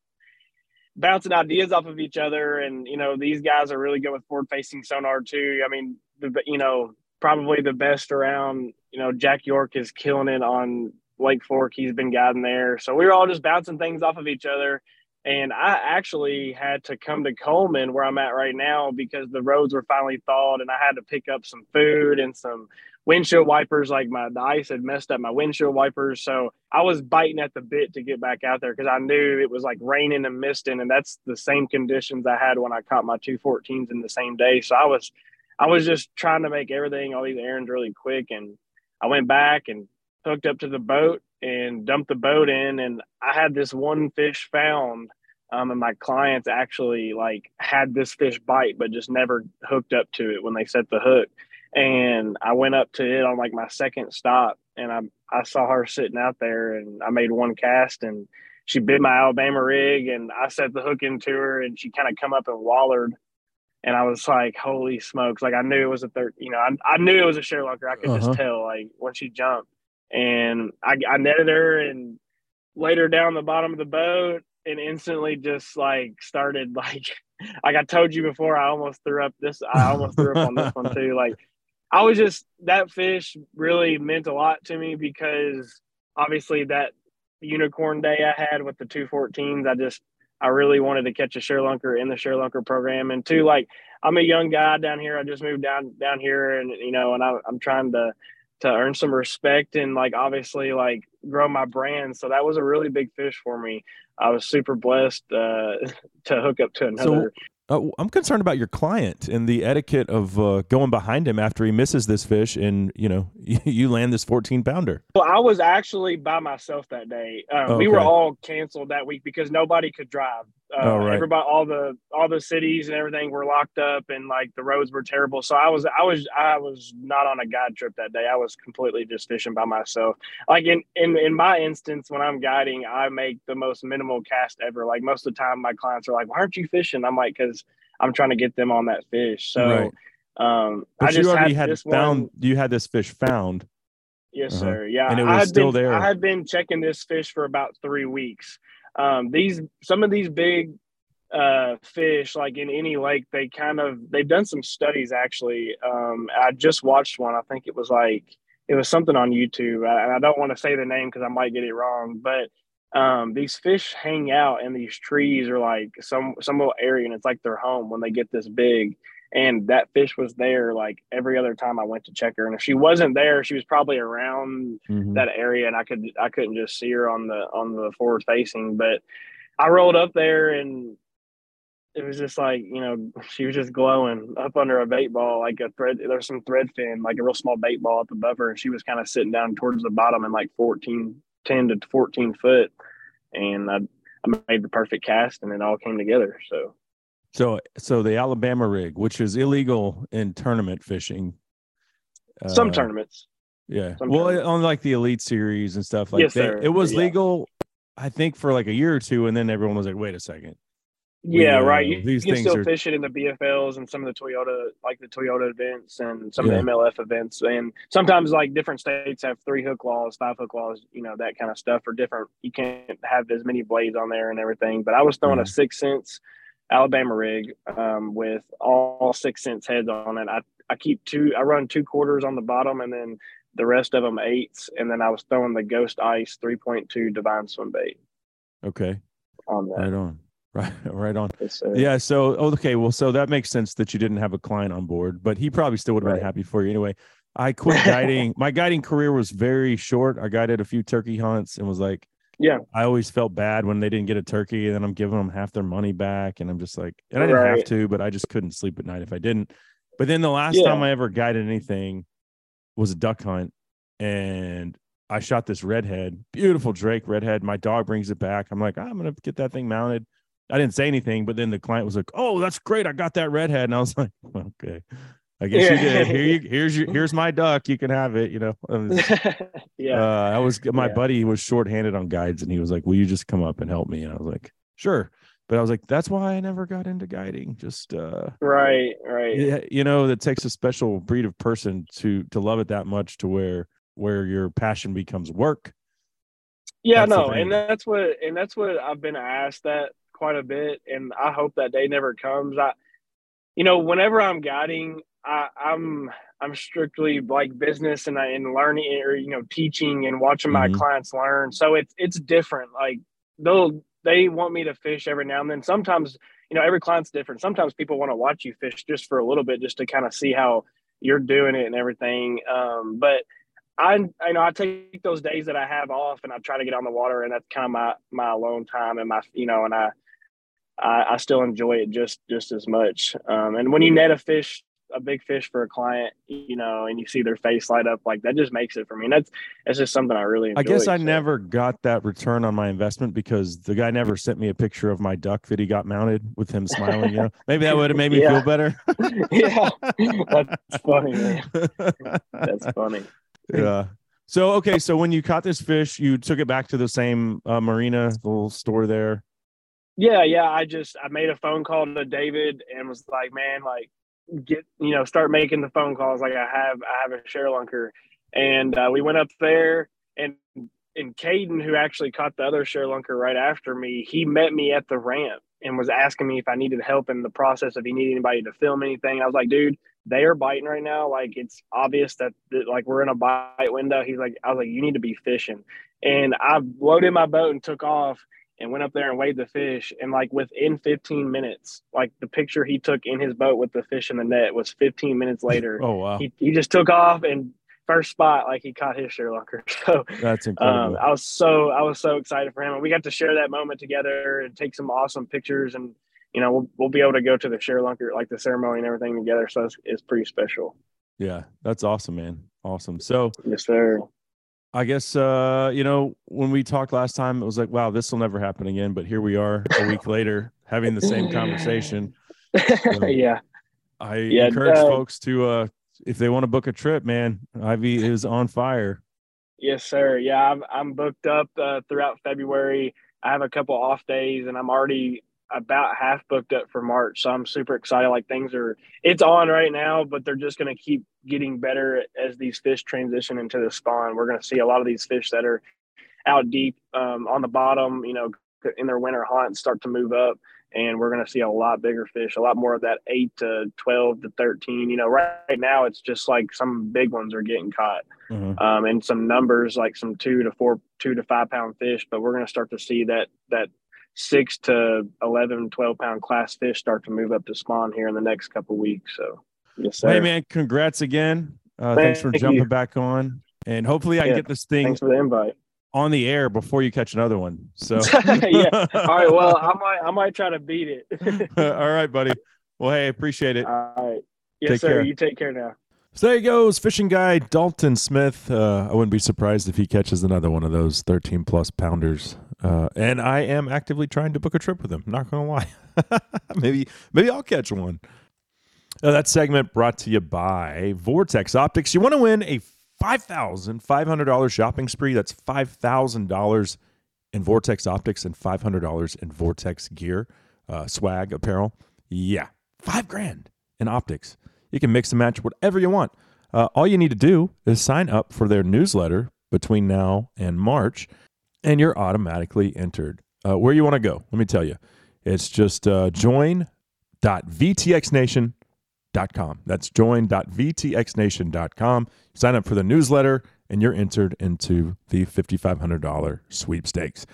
bouncing ideas off of each other, and you know these guys are really good with forward facing sonar too. I mean, the, you know probably the best around. You know, Jack York is killing it on Lake Fork. He's been guiding there, so we were all just bouncing things off of each other. And I actually had to come to Coleman, where I'm at right now, because the roads were finally thawed, and I had to pick up some food and some windshield wipers. Like my the ice had messed up my windshield wipers, so I was biting at the bit to get back out there because I knew it was like raining and misting, and that's the same conditions I had when I caught my two 14s in the same day. So I was, I was just trying to make everything, all these errands, really quick, and I went back and hooked up to the boat and dumped the boat in, and I had this one fish found. Um, and my clients actually like had this fish bite, but just never hooked up to it when they set the hook and I went up to it on like my second stop, and I I saw her sitting out there, and I made one cast, and she bit my Alabama rig, and I set the hook into her, and she kind of come up and wallered, and I was like, holy smokes! Like I knew it was a third, you know, I, I knew it was a ShareLunker. I could Uh-huh. just tell like when she jumped, and I I netted her and laid her down the bottom of the boat, and instantly just like started like like I told you before, I almost threw up this. I almost threw up on this one too. Like I was just that fish really meant a lot to me because obviously that unicorn day I had with the two 14s, I just I really wanted to catch a ShareLunker in the ShareLunker program. And two, like I'm a young guy down here. I just moved down down here, and you know, and I, I'm trying to to earn some respect and like obviously like grow my brand. So that was a really big fish for me. I was super blessed uh, to hook up to another. Uh, I'm concerned about your client and the etiquette of uh, going behind him after he misses this fish, and you know you land this 14 pounder. Well, I was actually by myself that day. Uh, We were all canceled that week because nobody could drive. Uh, Oh, right. Everybody, all the all the cities and everything were locked up, and like the roads were terrible. So I was I was I was not on a guide trip that day. I was completely just fishing by myself. Like in in in my instance, when I'm guiding, I make the most minimal cast ever. Like most of the time, my clients are like, "Why aren't you fishing?" I'm like, "Cause I'm trying to get them on that fish." So. Right. Um, But I just you already had, had, this found one, you had this fish found. Yes, Uh-huh. sir. Yeah, And it I was still been, there. I had been checking this fish for about three weeks. Um, these some of these big uh, fish, like in any lake, they kind of they've done some studies actually. Um, I just watched one. I think it was like it was something on YouTube. I, and I don't want to say the name because I might get it wrong, but um, these fish hang out in these trees or like some some little area, and it's like their home when they get this big. And that fish was there like every other time I went to check her. And if she wasn't there, she was probably around Mhm. that area, and I could I couldn't just see her on the on the forward facing. But I rolled up there, and it was just like you know she was just glowing up under a bait ball, like a thread. There's some thread fin, like a real small bait ball up above her, and she was kind of sitting down towards the bottom in like 14, 10 to fourteen foot, and I I made the perfect cast, and it all came together. So. So, so the Alabama rig, which is illegal in tournament fishing. Some uh, tournaments. Yeah. Some well, tournaments. on like the elite series and stuff like Yes, that, sir. it was Yeah. legal, I think, for like a year or two, and then everyone was like, "Wait a second. We, Yeah, uh, right. You, these you can things still are- fish it in the BFLs and some of the Toyota, like the Toyota events and some Yeah. of the MLF events. And sometimes, like different states have three hook laws, five hook laws, you know, that kind of stuff, or different. You can't have as many blades on there and everything. But I was throwing a Mhm. 6th Sense Alabama rig um, with all 6th Sense heads on it. I, I keep two, I run two quarters on the bottom and then the rest of them eights. And then I was throwing the Ghost Ice 3.2 Divine Swim Bait Okay, on that. right on, right, right on." Uh, Yeah. So, okay. Well, so that makes sense that you didn't have a client on board, but he probably still would have been happy for you anyway. I quit guiding. My guiding career was very short. I guided a few turkey hunts and was like, Yeah. I always felt bad when they didn't get a turkey, and then I'm giving them half their money back, and I'm just like, and I didn't have to, but I just couldn't sleep at night if I didn't. But then the last Yeah. time I ever guided anything was a duck hunt, and I shot this redhead, beautiful Drake redhead. My dog brings it back. I'm like, ah, I'm gonna get that thing mounted. I didn't say anything, but then the client was like, "Oh, that's great! I got that redhead," and I was like, "Okay, I guess you did. Here you, here's your, here's my duck. You can have it." You know, yeah. uh, I was my Yeah. buddy was shorthanded on guides, and he was like, "Will you just come up and help me?" And I was like, "Sure," but I was like, "That's why I never got into guiding. Just uh, right. Right. yeah, you know, that takes a special breed of person to to love it that much to where where your passion becomes work. Yeah, That's no, and that's what and that's what I've been asked that quite a bit, and I hope that day never comes. I, you know, whenever I'm guiding, I, I'm I'm strictly like business and I and learning or you know teaching and watching my Mhm. clients learn. So it's it's different. Like they'll they want me to fish every now and then. Sometimes you know every client's different. Sometimes people want to watch you fish just for a little bit, just to kind of see how you're doing it and everything. Um, but I you know I take those days that I have off and I try to get on the water and that's kind of my my alone time and my you know and I I, I still enjoy it just just as much. Um, and when you net a fish, a big fish for a client, you know, and you see their face light up like that, just makes it for me. And that's that's just something I really. Enjoy, I guess I so. never got that return on my investment because the guy never sent me a picture of my duck that he got mounted with him smiling. You know, maybe that would have made me Yeah. feel better. yeah, that's funny, man. That's funny. yeah. So okay, so when you caught this fish, you took it back to the same uh, marina, the little store there. Yeah, yeah. I just I made a phone call to David and was like, man, like get you know start making the phone calls. Like I have I have a ShareLunker, and uh, we went up there and and Caden, who actually caught the other ShareLunker right after me, he met me at the ramp and was asking me if I needed help in the process, if he needed anybody to film anything. I was like, dude, they are biting right now. Like it's obvious that, that like we're in a bite window. He's like, I was like, you need to be fishing. And I loaded my boat and took off and went up there and weighed the fish. And like within 15 minutes, like the picture he took in his boat with the fish in the net was 15 minutes later. Oh wow, he, he just took off and first spot, like he caught his ShareLunker. So that's incredible. um, I was so I was so excited for him, and we got to share that moment together and take some awesome pictures, and you know we'll, we'll be able to go to the ShareLunker like the ceremony and everything together. So it's, it's pretty special. yeah, that's awesome, man. Awesome. So Yes, sir. I guess uh, you know, when we talked last time, it was like, wow, this will never happen again. But here we are a week later having the same conversation. yeah. I Yeah, encourage uh, folks to uh if they want to book a trip, man, Ivie is on fire. Yes, sir. Yeah, I'm I'm booked up uh, throughout February. I have a couple off days, and I'm already about half booked up for March. So I'm super excited. Like things are, it's on right now, but they're just going to keep getting better as these fish transition into the spawn. We're going to see a lot of these fish that are out deep um, on the bottom, you know, in their winter haunt start to move up. And we're going to see a lot bigger fish, a lot more of that eight to 12 to 13. You know, right, right now it's just like some big ones are getting caught Mhm. um, and some numbers like some two to four, two to five pound fish. But we're going to start to see that that six to 11, 12 pound class fish start to move up to spawn here in the next couple weeks. So, yes, sir. Hey, man, congrats again. Uh, thanks for Thank jumping you. back on. And hopefully, I Yeah, get this thing Thanks for the invite. on the air before you catch another one. So, yeah. All right. Well, I might, I might try to beat it. all right, buddy. Well, hey, appreciate it. All right. Yes, Take sir. care. You take care now. So there he goes, fishing guy Dalton Smith. Uh, I wouldn't be surprised if he catches another one of those 13 plus pounders. Uh, and I am actively trying to book a trip with him. Not gonna lie, maybe maybe I'll catch one. Uh, that segment brought to you by Vortex Optics. You want to win a five thousand five hundred dollars shopping spree? That's five thousand dollars in Vortex Optics and five hundred dollars in Vortex gear, uh, swag, apparel. Yeah, five grand in optics. You can mix and match whatever you want. Uh, all you need to do is sign up for their newsletter between now and March, and you're automatically entered. Uh, where you want to go? Let me tell you. It's just uh, join.vtxnation.com. That's join.vtxnation.com. Sign up for the newsletter, and you're entered into the $5,500 sweepstakes.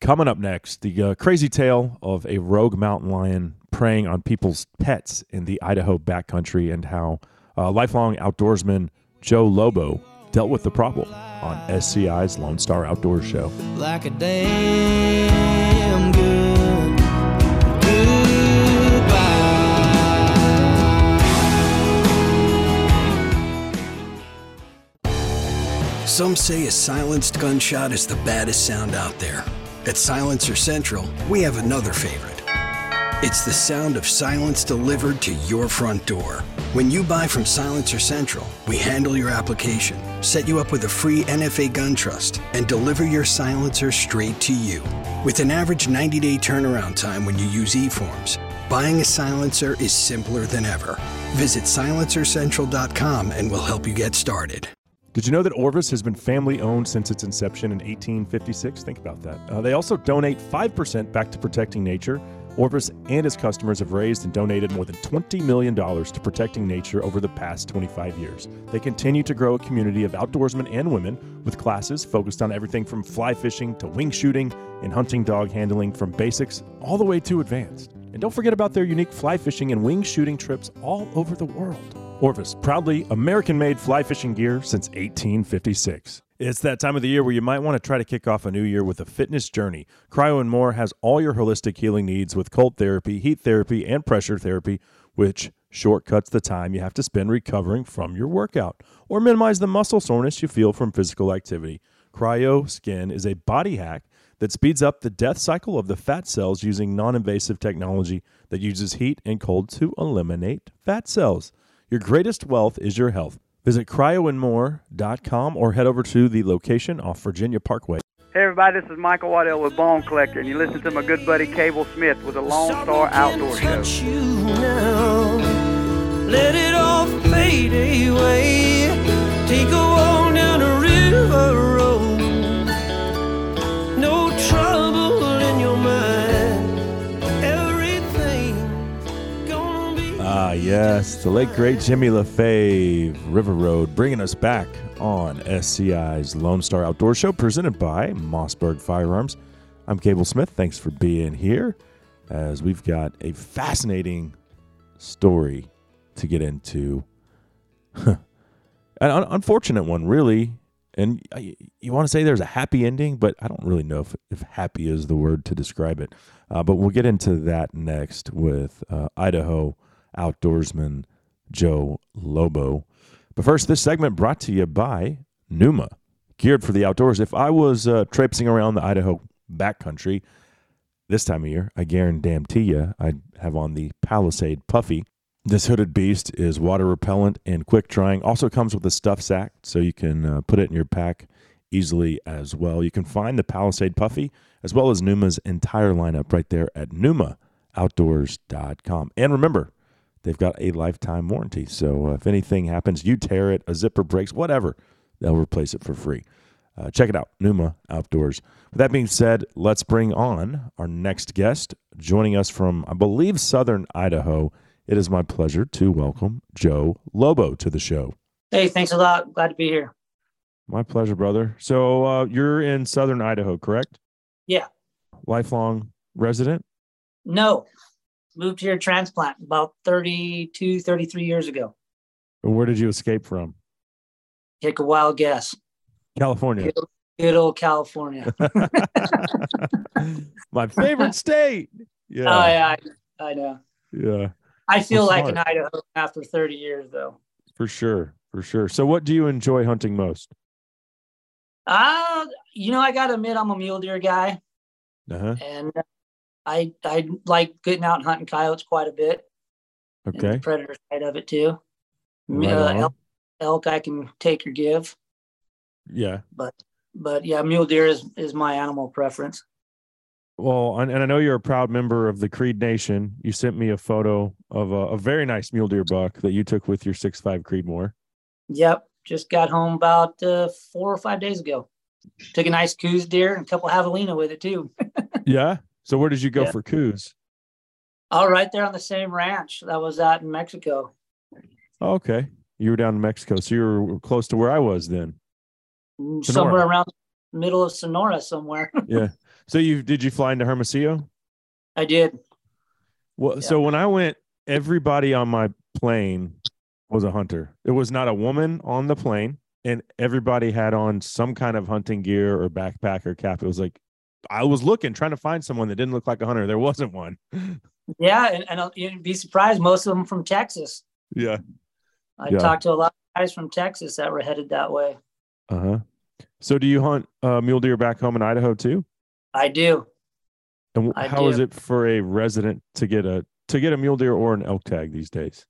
Coming up next, the uh, crazy tale of a rogue mountain lion preying on people's pets in the Idaho backcountry and how uh, lifelong outdoorsman Joe Lobo dealt with the problem on SCI's Lone Star Outdoors Show. like a damn good goodbye. Some say a silenced gunshot is the baddest sound out there. At Silencer Central, we have another favorite. It's the sound of silence delivered to your front door. When you buy from Silencer Central, we handle your application, set you up with a free NFA gun trust, and deliver your silencer straight to you. With an average 90 day turnaround time when you use eForms, buying a silencer is simpler than ever. Visit silencercentral.com and we'll help you get started. Did you know that Orvis has been family owned since its inception in 1856? Think about that. Uh, they also donate 5% back to protecting nature. Orvis and its customers have raised and donated more than $20 million to protecting nature over the past 25 years. They continue to grow a community of outdoorsmen and women with classes focused on everything from fly fishing to wing shooting and hunting dog handling from basics all the way to advanced. And don't forget about their unique fly fishing and wing shooting trips all over the world. Orvis, proudly American made fly fishing gear since 1856. It's that time of the year where you might want to try to kick off a new year with a fitness journey. Cryo and More has all your holistic healing needs with cold therapy, heat therapy, and pressure therapy, which shortcuts the time you have to spend recovering from your workout or minimize the muscle soreness you feel from physical activity. Cryo Skin is a body hack that speeds up the death cycle of the fat cells using non invasive technology that uses heat and cold to eliminate fat cells. Your greatest wealth is your health. Visit cryoandmore.com or head over to the location off Virginia Parkway. Hey everybody, this is Michael Waddell with Bone Collector, and you listen to my good buddy Cable Smith with the Lone Star Outdoor Show. Ah, yes, the late great Jimmy LaFave, River Road, bringing us back on SCI's Lone Star Outdoor Show, presented by Mossberg Firearms. I'm Cable Smith. Thanks for being here, as we've got a fascinating story to get into. An un- unfortunate one, really. And you want to say there's a happy ending, but I don't really know if, if happy is the word to describe it. Uh, but we'll get into that next with uh, Idaho outdoorsman Joe Lobo. But first, this segment brought to you by Numa, geared for the outdoors. If I was uh, traipsing around the Idaho backcountry this time of year, I guarantee you I'd have on the Palisade Puffy. This hooded beast is water repellent and quick drying. Also comes with a stuff sack, so you can uh, put it in your pack easily as well. You can find the Palisade Puffy as well as Numa's entire lineup right there at numaoutdoors.com. And remember, they've got a lifetime warranty. So uh, if anything happens, you tear it, a zipper breaks, whatever, they'll replace it for free. Uh, check it out, Numa Outdoors. With that being said, let's bring on our next guest, joining us from, I believe, southern Idaho. It is my pleasure to welcome Joe Lobo to the show. Hey, thanks a lot. Glad to be here. My pleasure, brother. So uh, you're in southern Idaho, correct? Yeah. Lifelong resident? No, moved here transplant about 32, 33 years ago. Where did you escape from? Take a wild guess. California. Good, good old California. My favorite state. Yeah. Oh, yeah, I, I know. Yeah. I feel like smart. an Idaho after 30 years, though. For sure. For sure. So what do you enjoy hunting most? Uh, you know, I got to admit, I'm a mule deer guy, Uh-huh. and I I like getting out and hunting coyotes quite a bit. Okay. predator side of it too. Right uh, elk, elk, I can take or give, Yeah. but but yeah, mule deer is is my animal preference. Well, and, and I know you're a proud member of the Creed Nation. You sent me a photo of a, a very nice mule deer buck that you took with your six five Creedmoor. Yep, just got home about uh, four or five days ago. Took a nice Coues deer and a couple javelina with it too. Yeah. So where did you go Yeah. for Coues? Oh, right there on the same ranch that was out in Mexico. Oh, okay. You were down in Mexico, so you were close to where I was then. Mm, Sonora. somewhere around the middle of Sonora somewhere. Yeah. So you did you fly into Hermosillo? I did. Well, so when I went, everybody on my plane was a hunter. There was not a woman on the plane, and everybody had on some kind of hunting gear or backpack or cap. It was like I was looking, trying to find someone that didn't look like a hunter. There wasn't one. Yeah, and, and uh, you'd be surprised. Most of them from Texas. Yeah. I Yeah. talked to a lot of guys from Texas that were headed that way. Uh huh. So do you hunt uh, mule deer back home in Idaho too? I do. And I how is do. it for a resident to get a to get a mule deer or an elk tag these days?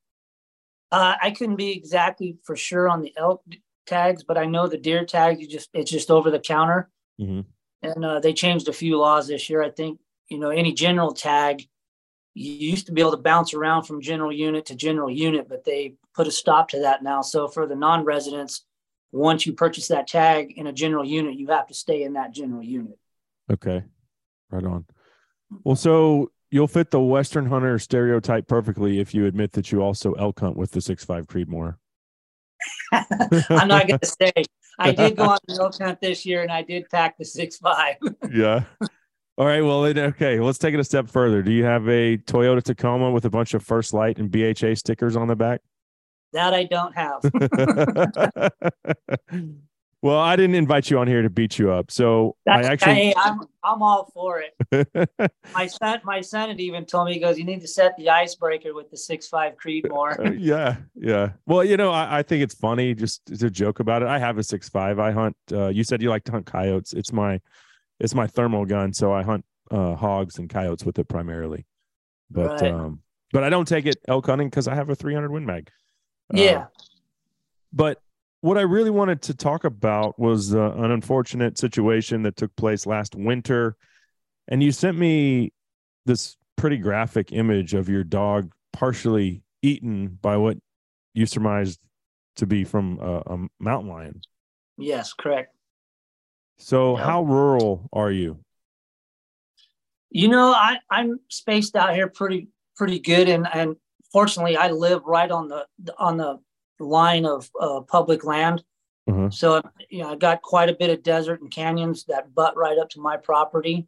Uh, I couldn't be exactly for sure on the elk tags, but I know the deer tag. You just it's just over the counter, hmm and uh, they changed a few laws this year. I think you know any general tag. You used to be able to bounce around from general unit to general unit, but they put a stop to that now. So for the non-residents, once you purchase that tag in a general unit, you have to stay in that general unit. Okay. Right on. Well, so you'll fit the Western hunter stereotype perfectly if you admit that you also elk hunt with the six five Creedmoor. I'm not going to say. I did go on the elk hunt this year, and I did pack the six five. Yeah. All right. Well, okay. Let's take it a step further. Do you have a Toyota Tacoma with a bunch of First Lite and BHA stickers on the back? that I don't have. well, I didn't invite you on here to beat you up. So I actually. hey, I'm I'm all for it. My son, my son had even told me, he goes, "You need to set the icebreaker with the six five Creedmoor." Uh, yeah, yeah. Well, you know, I, I think it's funny just to joke about it. I have a six five. I hunt. Uh, you said you like to hunt coyotes. It's my, it's my thermal gun. So I hunt uh, hogs and coyotes with it primarily. But Right. um, but I don't take it elk hunting because I have a 300 Win Mag. Uh, yeah, But what I really wanted to talk about was uh, an unfortunate situation that took place last winter. And you sent me this pretty graphic image of your dog partially eaten by what you surmised to be from a, a mountain lion. yes, correct. So, Yep. how rural are you? You know, I I'm spaced out here pretty pretty good, and and fortunately, I live right on the on the line of uh, public land. Uh-huh. So you know, I got quite a bit of desert and canyons that butt right up to my property.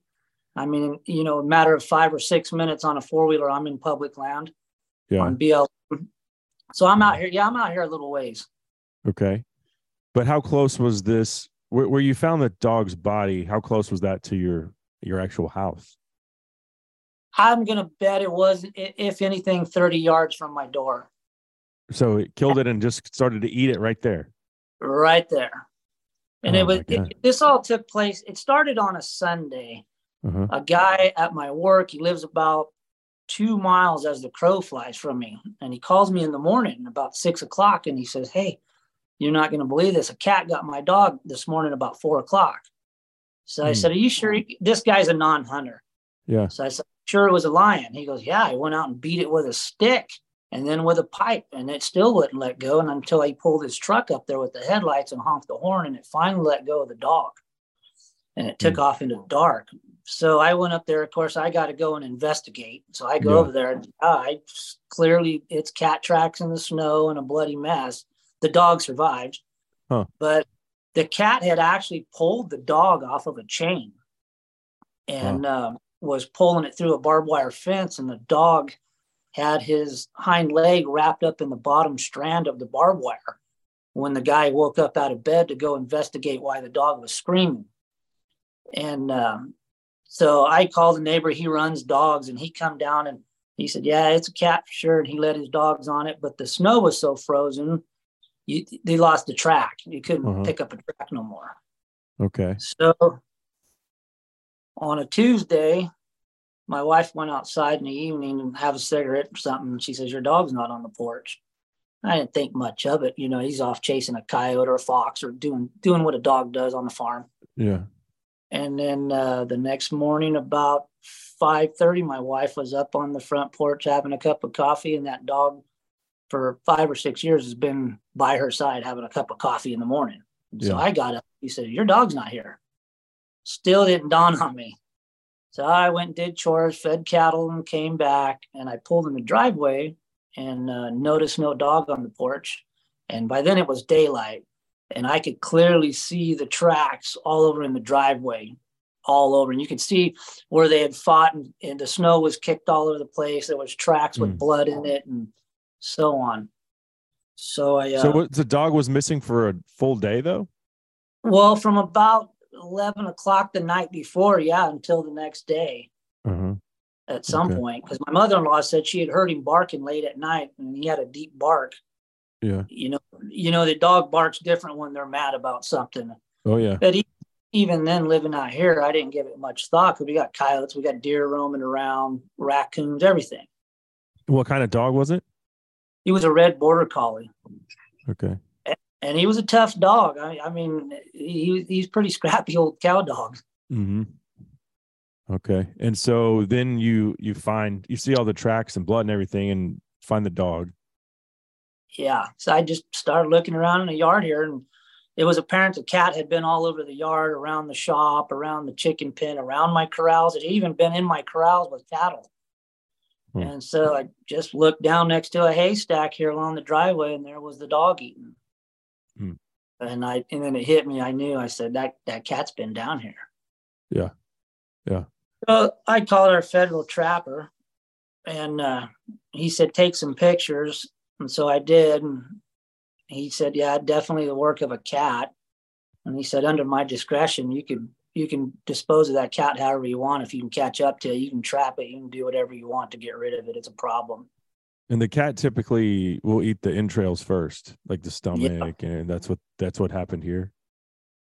I mean, you know, a matter of five or six minutes on a four wheeler, I'm in public land Yeah. on BL. So I'm out here. Yeah, I'm out here a little ways. Okay. But how close was this? Where, where you found the dog's body? How close was that to your your actual house? I'm gonna bet it was, if anything, 30 yards from my door, So it killed it and just started to eat it right there. right there. And Oh it was. It, this all took place. It started on a Sunday. Uh-huh. a guy at my work he lives about two miles as the crow flies from me and he calls me in the morning about six o'clock and he says hey you're not going to believe this a cat got my dog this morning about four o'clock so i Hmm. said are you sure he- this guy's a non-hunter Yeah. so i said sure it was a lion he goes yeah i went out and beat it with a stick and then with a pipe and it still wouldn't let go and until he pulled his truck up there with the headlights and honked the horn and it finally let go of the dog and it took Hmm. off into the dark so I went up there. Of course, I got to go and investigate. So I go Yeah. over there, and ah, I clearly it's cat tracks in the snow and a bloody mess. The dog survived, Huh. but the cat had actually pulled the dog off of a chain, and um, was pulling it through a barbed wire fence, and the dog had his hind leg wrapped up in the bottom strand of the barbed wire when the guy woke up out of bed to go investigate why the dog was screaming. And um, so I called the neighbor. He runs dogs, and he come down and he said, "Yeah, it's a cat for sure." And he let his dogs on it, but the snow was so frozen, you, they lost the track. You couldn't Uh-huh. pick up a track no more. Okay. So on a Tuesday, my wife went outside in the evening and have a cigarette or something. And she says, Your dog's not on the porch. I didn't think much of it. You know, he's off chasing a coyote or a fox or doing doing what a dog does on the farm. Yeah. And then uh, the next morning, about five thirty, my wife was up on the front porch having a cup of coffee, and that dog, for five or six years, has been by her side having a cup of coffee in the morning. And So I got up. He said, "Your dog's not here." Still didn't dawn on me. So I went and did chores, fed cattle, and came back. And I pulled in the driveway and uh, noticed no dog on the porch. And by then it was daylight, and I could clearly see the tracks all over in the driveway, all over. And you could see where they had fought, and, and the snow was kicked all over the place. There was tracks with Mm. blood in it, and so on. So I uh, So the dog was missing for a full day though? well from about eleven o'clock the night before, yeah, until the next day. Uh-huh. at some Okay. point because my mother-in-law said she had heard him barking late at night and he had a deep bark Yeah. you know you know the dog barks different when they're mad about something Oh yeah. but e- even then living out here i didn't give it much thought because we got coyotes we got deer roaming around raccoons everything What kind of dog was it? he was a red border collie Okay. And he was a tough dog i, I mean he, he's pretty scrappy old cow dog Mm-hmm. Okay. And so then you you find you see all the tracks and blood and everything and find the dog. yeah so i just started looking around in the yard here and it was apparent the cat had been all over the yard around the shop around the chicken pen around my corrals it had even been in my corrals with cattle Hmm. and so i just looked down next to a haystack here along the driveway and there was the dog eating. And i and then it hit me i knew i said that that cat's been down here Yeah. Yeah. so I called our federal trapper and uh, he said, take some pictures. And so I did. And he said, yeah, definitely the work of a cat. And he said, under my discretion, you could, you can dispose of that cat however you want. If you can catch up to it, you can trap it, you can do whatever you want to get rid of it. It's a problem. And the cat typically will eat the entrails first, like the stomach, and that's what that's what happened here.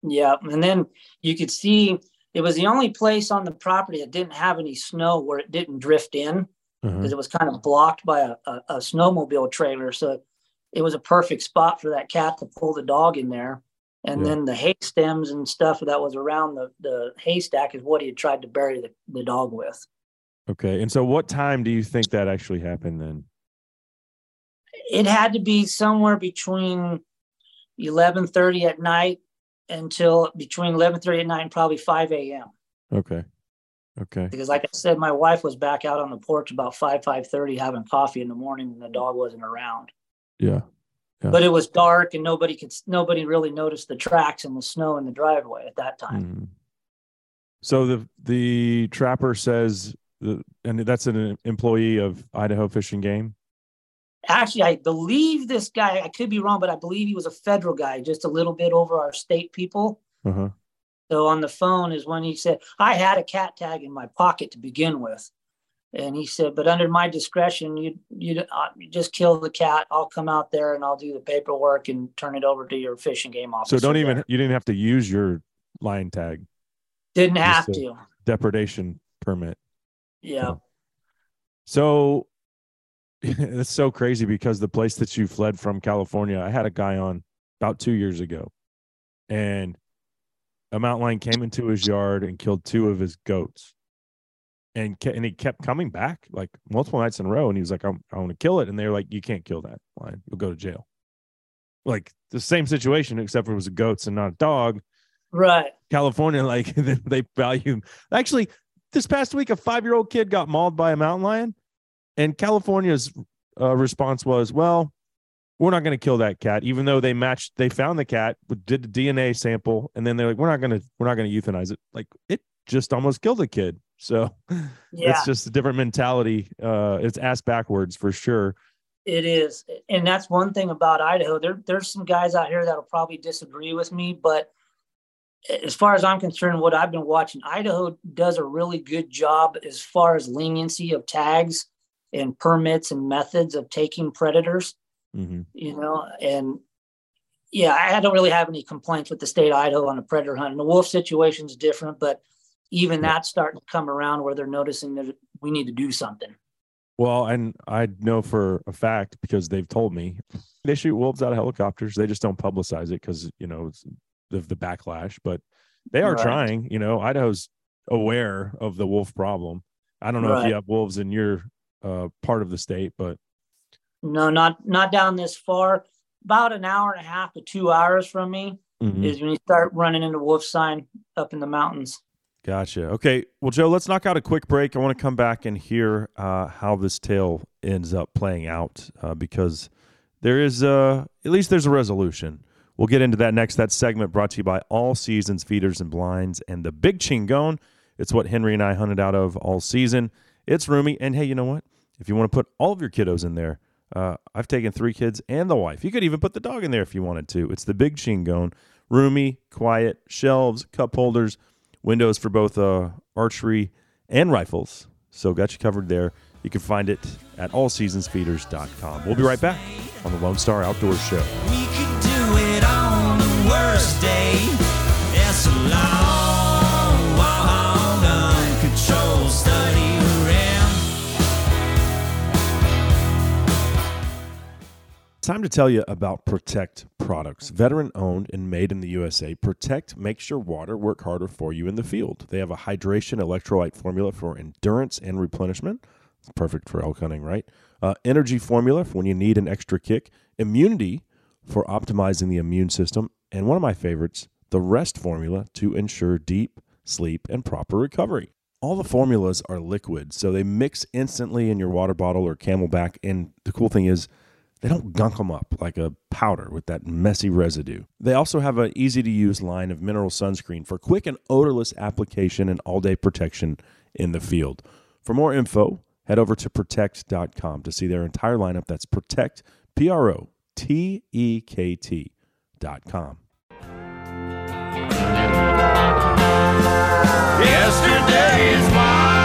Yeah. And then you could see it was the only place on the property that didn't have any snow where it didn't drift in. Uh-huh. because it was kind of blocked by a, a, a snowmobile trailer. So it was a perfect spot for that cat to pull the dog in there. And Yeah. then the hay stems and stuff that was around the, the haystack is what he had tried to bury the, the dog with. Okay. And so what time do you think that actually happened then? It had to be somewhere between 11:30 at night until between 11:30 at night and probably 5 a.m. Okay. Okay. Because like I said, my wife was back out on the porch about 5 5:30 having coffee in the morning, and the dog wasn't around. Yeah. Yeah. but it was dark and nobody could nobody really noticed the tracks and the snow in the driveway at that time Mhm. So the the trapper says, the, and that's an employee of Idaho Fish and Game. Actually i believe this guy i could be wrong but i believe he was a federal guy just a little bit over our state people huh. so on the phone is when he said i had a cat tag in my pocket to begin with and he said but under my discretion you you uh, you just kill the cat i'll come out there and i'll do the paperwork and turn it over to your Fish and Game officer So don't even there." you didn't have to use your lion tag didn't have to depredation permit. yeah So it's so crazy because the place that you fled from California, I had a guy on about two years ago, and a mountain lion came into his yard and killed two of his goats, and ke- and he kept coming back like multiple nights in a row, and he was like, I'm, "I want to kill it," and they were like, "You can't kill that lion; you'll go to jail." Like the same situation, except for it was a goats and not a dog. right California, like they value. Actually, this past week, a five-year-old kid got mauled by a mountain lion, and California's uh, response was, "Well, we're not going to kill that cat, even though they matched. They found the cat, did the DNA sample, and then they're like, we're not going to, we're not going to euthanize it. Like it just almost killed a kid. So Yeah. it's just a different mentality. Uh, it's ass backwards for sure. It is, and that's one thing about Idaho. There, there's some guys out here that'll probably disagree with me, but as far as I'm concerned, what I've been watching, Idaho does a really good job as far as leniency of tags and permits and methods of taking predators. Mm-hmm. You know, and yeah, I don't really have any complaints with the state of Idaho on the predator hunt. And the wolf situation is different, but even that's starting to come around where they're noticing that we need to do something. Well, and I know for a fact because they've told me they shoot wolves out of helicopters. They just don't publicize it because you know it's the, backlash. But they are Right. trying. You know, Idaho's aware of the wolf problem. I don't know if you have wolves in your uh, part of the state, but No, not not down this far. About an hour and a half to two hours from me Mhm. is when you start running into wolf sign up in the mountains. Gotcha. Okay. Well, Joe, let's knock out a quick break. I want to come back and hear uh, how this tale ends up playing out uh, because there is, uh, at least there's a resolution. We'll get into that next. That segment brought to you by All Seasons Feeders and Blinds and the Big Chingon. It's what Henry and I hunted out of all season. It's roomy. And hey, you know what? If you want to put all of your kiddos in there, uh, I've taken three kids and the wife. You could even put the dog in there if you wanted to. It's the Big Chingon. Roomy, quiet, shelves, cup holders, windows for both uh, archery and rifles. So got you covered there. You can find it at allseasonsfeeders.com. We'll be right back on the Lone Star Outdoors Show. We do it on the worst day. Time to tell you about Protekt products. Veteran owned and made in the USA, Protekt makes your water work harder for you in the field. They have a hydration electrolyte formula for endurance and replenishment. It's perfect for elk hunting, right? Uh, energy formula for when you need an extra kick. Immunity for optimizing the immune system. And one of my favorites, the rest formula to ensure deep sleep and proper recovery. All the formulas are liquid, so they mix instantly in your water bottle or CamelBak. And the cool thing is, they don't gunk them up like a powder with that messy residue. They also have an easy to use line of mineral sunscreen for quick and odorless application and all day protection in the field. For more info, head over to protekt.com to see their entire lineup. That's protect, P R O T E K T dot com. Yesterday's wine.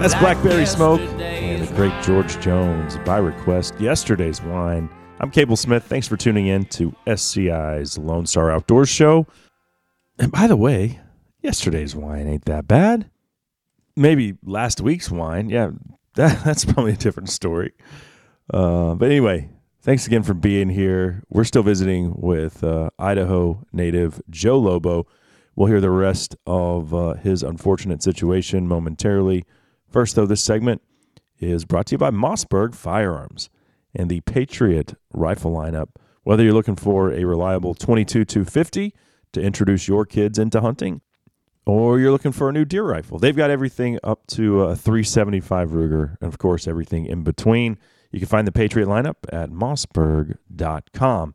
That's Blackberry Smoke and the great George Jones by request. Yesterday's wine. I'm Cable Smith. Thanks for tuning in to SCI's Lone Star Outdoors Show. And by the way, yesterday's wine ain't that bad. Maybe last week's wine. Yeah, that, that's probably a different story. Uh, but anyway, thanks again for being here. We're still visiting with uh, Idaho native Joe Lobo. We'll hear the rest of uh, his unfortunate situation momentarily. First, though, this segment is brought to you by Mossberg Firearms and the Patriot rifle lineup. Whether you're looking for a reliable 22 250 to introduce your kids into hunting, or you're looking for a new deer rifle, they've got everything up to a 375 Ruger, and of course, everything in between. You can find the Patriot lineup at mossberg.com.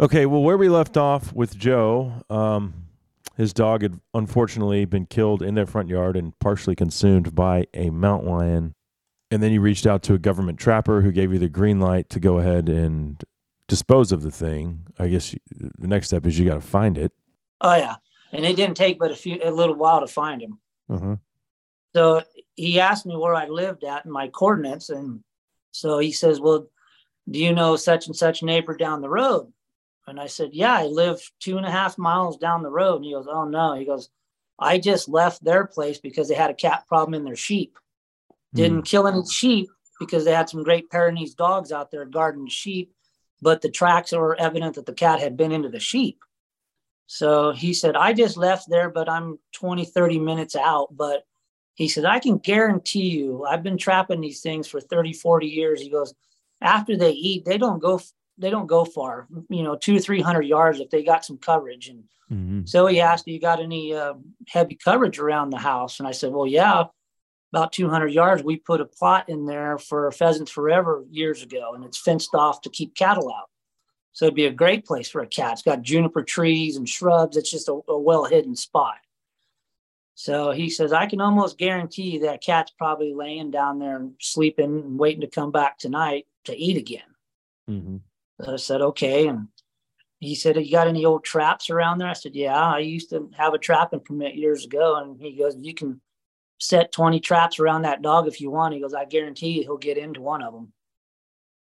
Okay, well, where we left off with Joe, um, his dog had unfortunately been killed in their front yard and partially consumed by a mountain lion. And then you reached out to a government trapper who gave you the green light to go ahead and dispose of the thing. I guess you, the next step is you got to find it. Oh yeah, and it didn't take but a few a little while to find him. Uh-huh. So he asked me where I lived at and my coordinates, and so he says, "Well, do you know such and such neighbor down the road?" And I said, "Yeah, I live two and a half miles down the road." And he goes, "Oh no," he goes, "I just left their place because they had a cat problem in their sheep. Hmm. Didn't kill any sheep because they had some great Pyrenees dogs out there guarding the sheep, but the tracks were evident that the cat had been into the sheep." So he said, I just left there, but I'm 20, 30 minutes out. But he said, I can guarantee you, I've been trapping these things for 30, 40 years. He goes, after they eat, they don't go, they don't go far, you know, two, 300 yards if they got some coverage. And Mm-hmm. so he asked, "Do you got any uh, heavy coverage around the house?" And I said, "Well, yeah, about 200 yards, we put a plot in there for Pheasants Forever years ago, and it's fenced off to keep cattle out. So it'd be a great place for a cat. It's got juniper trees and shrubs. It's just a, a well hidden spot. So he says, I can almost guarantee that cat's probably laying down there and sleeping and waiting to come back tonight to eat again. Mm-hmm. I said, okay. And he said, You got any old traps around there? I said, Yeah, I used to have a trapping permit years ago. And he goes, You can set 20 traps around that dog if you want. He goes, I guarantee you he'll get into one of them.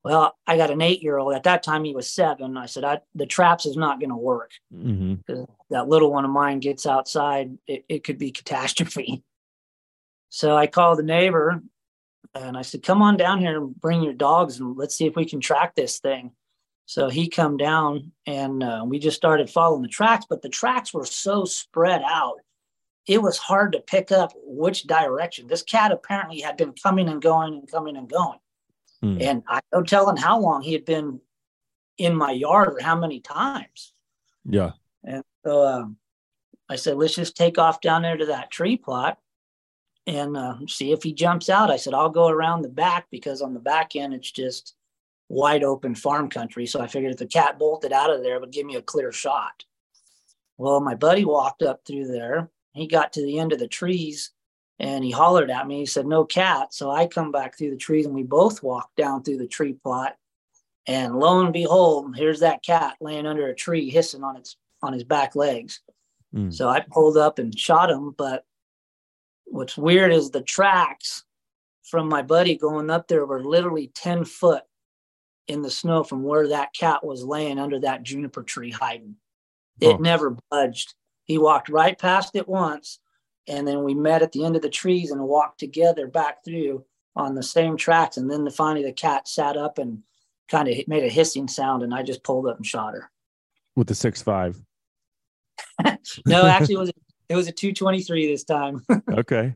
Well, I got an eight year old. At that time, he was seven. I said, I, The traps is not going to work Mm-hmm. that little one of mine gets outside, it, it could be catastrophe. So I called the neighbor and I said, come on down here and bring your dogs and let's see if we can track this thing. So he come down and uh, we just started following the tracks, but the tracks were so spread out. It was hard to pick up which direction. This cat apparently had been coming and going and coming and going. Hmm. And I no telling how long he had been in my yard or how many times. Yeah. And so um, I said, let's just take off down there to that tree plot and uh, see if he jumps out. I said, I'll go around the back because on the back end, it's just wide open farm country. So I figured if the cat bolted out of there, it would give me a clear shot. Well, my buddy walked up through there. He got to the end of the trees and he hollered at me. He said, No cat. So I come back through the trees and we both walked down through the tree plot. And lo and behold, here's that cat laying under a tree, hissing on its on his back legs. Mm. So I pulled up and shot him. But what's weird is the tracks from my buddy going up there were literally 10 foot in the snow from where that cat was laying under that juniper tree hiding. It Huh. never budged. He walked right past it once, and then we met at the end of the trees and walked together back through on the same tracks. And then finally the cat sat up and kind of made a hissing sound, and I just pulled up and shot her. With the six five. No, actually, it was it was a 223 this time. okay.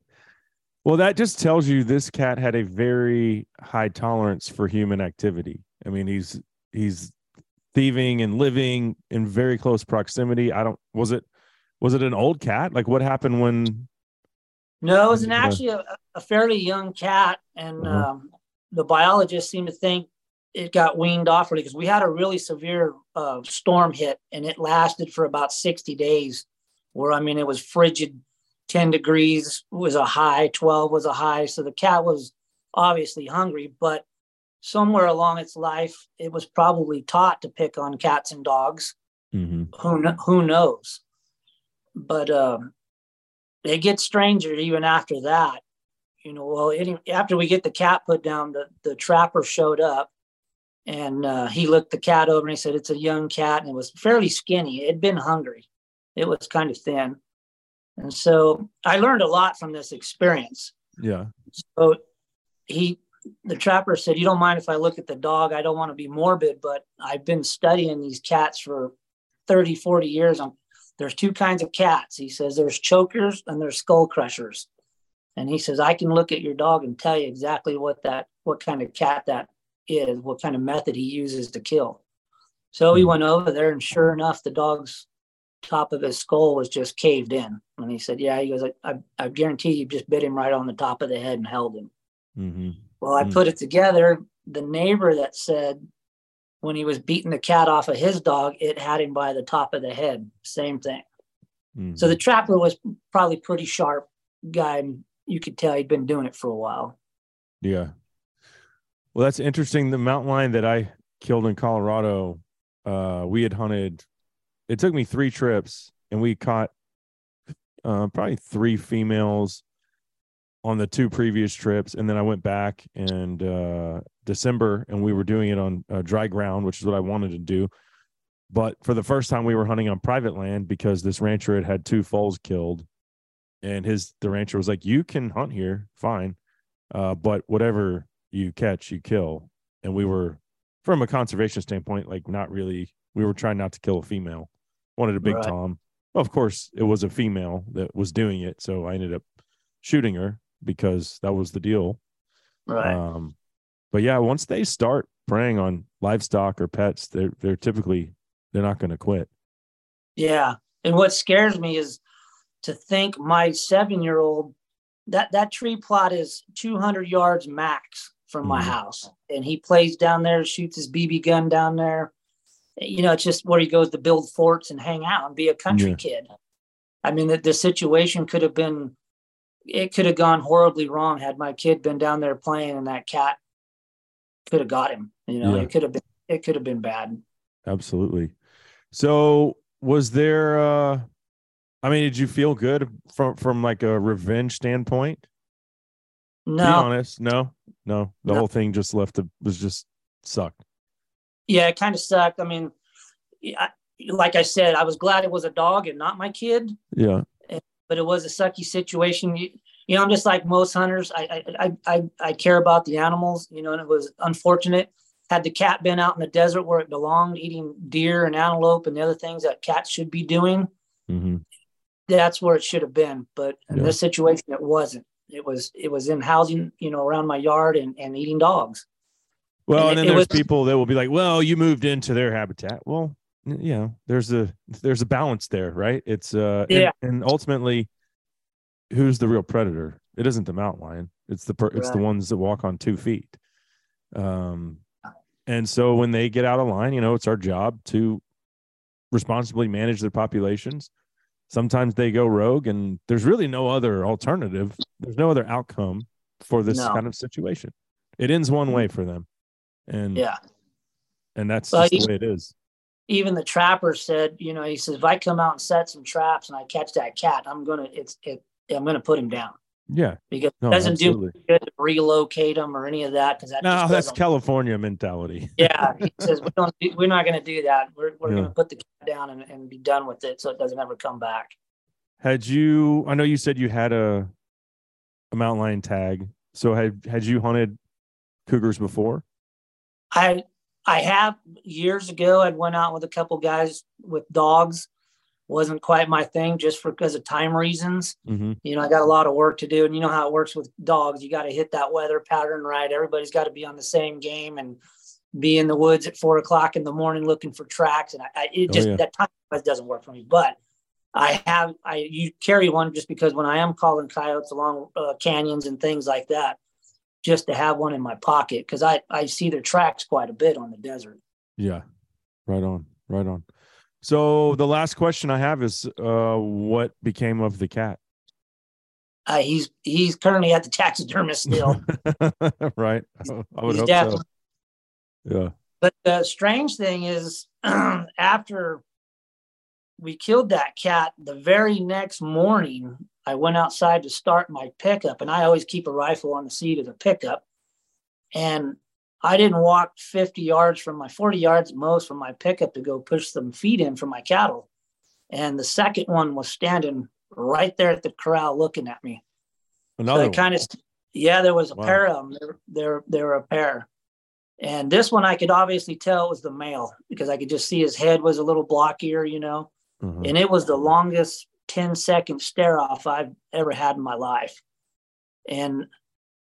Well, that just tells you this cat had a very high tolerance for human activity. I mean, he's he's thieving and living in very close proximity. I don't was it was it an old cat? Like what happened when No, it was an Yeah. actually a, a fairly young cat, and Uh-huh. um, the biologists seem to think it got weaned off early because we had a really severe uh, storm hit, and it lasted for about sixty days. Where I mean, it was frigid, ten degrees was a high, twelve was a high, so the cat was obviously hungry. But somewhere along its life, it was probably taught to pick on cats and dogs. Mhm. who who knows? But um it gets stranger even after that. You know well any, after we get the cat put down the the trapper showed up and uh, he looked the cat over and he said it's a young cat and it was fairly skinny. It had been hungry. It was kind of thin and so i learned a lot from this experience Yeah. so he, the trapper said, You don't mind if I look at the dog? I don't want to be morbid, but I've been studying these cats for 30, 40 years. i there's two kinds of cats. He says there's chokers and there's skull crushers. And he says, I can look at your dog and tell you exactly what that, what kind of cat that is, what kind of method he uses to kill. So he hmm. went over there, and sure enough, the dog's top of his skull was just caved in. And he said, Yeah, he goes, I, I, I guarantee you just bit him right on the top of the head and held him. Mm-hmm. Well, I Mm. put it together. The neighbor that said when he was beating the cat off of his dog, it had him by the top of the head. Same thing. Mm-hmm. So the trapper was probably pretty sharp guy. And you could tell he'd been doing it for a while. Yeah. Well, that's interesting. The mountain lion that I killed in Colorado, uh, we had hunted. It took me three trips, and we caught uh, probably three females on the two previous trips, and then I went back and uh, December, and we were doing it on uh, dry ground, which is what I wanted to do. But for the first time, we were hunting on private land because this rancher had had two foals killed, and his the rancher was like, "You can hunt here, fine, uh, but whatever you catch, you kill." And we were, from a conservation standpoint, like not really. We were trying not to kill a female. Wanted a big Right. tom. Well, of course, it was a female that was doing it, so I ended up shooting her because that was the deal. Right. Um, but yeah, once they start preying on livestock or pets, they're they're typically they're not going to quit. Yeah. And what scares me is to think my seven year old that that tree plot is 200 yards max from my Mhm. house, and he plays down there, shoots his BB gun down there. You know, it's just where he goes to build forts and hang out and be a country Yeah. kid. I mean, the, the situation could have been, it could have gone horribly wrong had my kid been down there playing and that cat could have got him. You know, Yeah. it could have been, it could have been bad. Absolutely. So was there uh I mean, did you feel good from from like a revenge standpoint? Be No, honest. No. No. The No. whole thing just left a, was just sucked. Yeah, it kind of sucked. I mean, I, like I said, I was glad it was a dog and not my kid. Yeah. but it was a sucky situation. You, you know, I'm just like most hunters. I, I, I, I, care about the animals, you know, and it was unfortunate. Had the cat been out in the desert where it belonged, eating deer and antelope and the other things that cats should be doing, hmm that's where it should have been. But in Yeah. this situation, it wasn't. It was, it was in housing, you know, around my yard and, and eating dogs. Well, and And then there's was- people that will be like, "Well, you moved into their habitat." Well, you know, there's a there's a balance there, right? It's uh, and- Yeah. and, ultimately, who's the real predator? It isn't the mountain lion. It's the per- it's the ones that walk on two feet. Um, and so when they get out of line, you know, it's our job to responsibly manage their populations. Sometimes they go rogue, and there's really no other alternative. There's no other outcome for this No. kind of situation. It ends one way for them, and Yeah. and that's Well, the way it is. Even the trapper said, you know, he says, if I come out and set some traps and I catch that cat, I'm to, it's, it, I'm to put him down. Yeah, because No, it doesn't absolutely. do good to relocate him or any of that because that no, that's California mentality. yeah he says we don't do, we're not to do that we're, we're Yeah. to put the cat down and, and be done with it so it doesn't ever come back Had you? I know you said you had a a mountain lion tag. So had had you hunted cougars before? I i have years ago i went out with a couple guys with dogs. Wasn't quite my thing just for because of time reasons. Mm-hmm. you know i got a lot of work to do and you know how it works with dogs. You got to hit that weather pattern right. Everybody's got to be on the same game and be in the woods at four o'clock in the morning looking for tracks and i, I it Oh, just yeah. that time doesn't work for me. But i have i you carry one just because when i am calling coyotes along uh, canyons and things like that just to have one in my pocket because i i see their tracks quite a bit on the desert Yeah, right on, right on. So the last question I have is, uh, what became of the cat? uh, he's he's currently at the taxidermist still right, I I would He's hope so. Yeah. But the strange thing is, after we killed that cat, the very next morning, I went outside to start my pickup, and I always keep a rifle on the seat of the pickup. And I didn't walk 50 yards from my 40 yards most from my pickup to go push some feed in for my cattle. And the second one was standing right there at the corral looking at me. Another so kind of, yeah, there was a Wow. pair of them. There, there, there were a pair. And this one I could obviously tell was the male because I could just see his head was a little blockier, you know, Uh-huh. and it was the longest 10 second stare off I've ever had in my life. And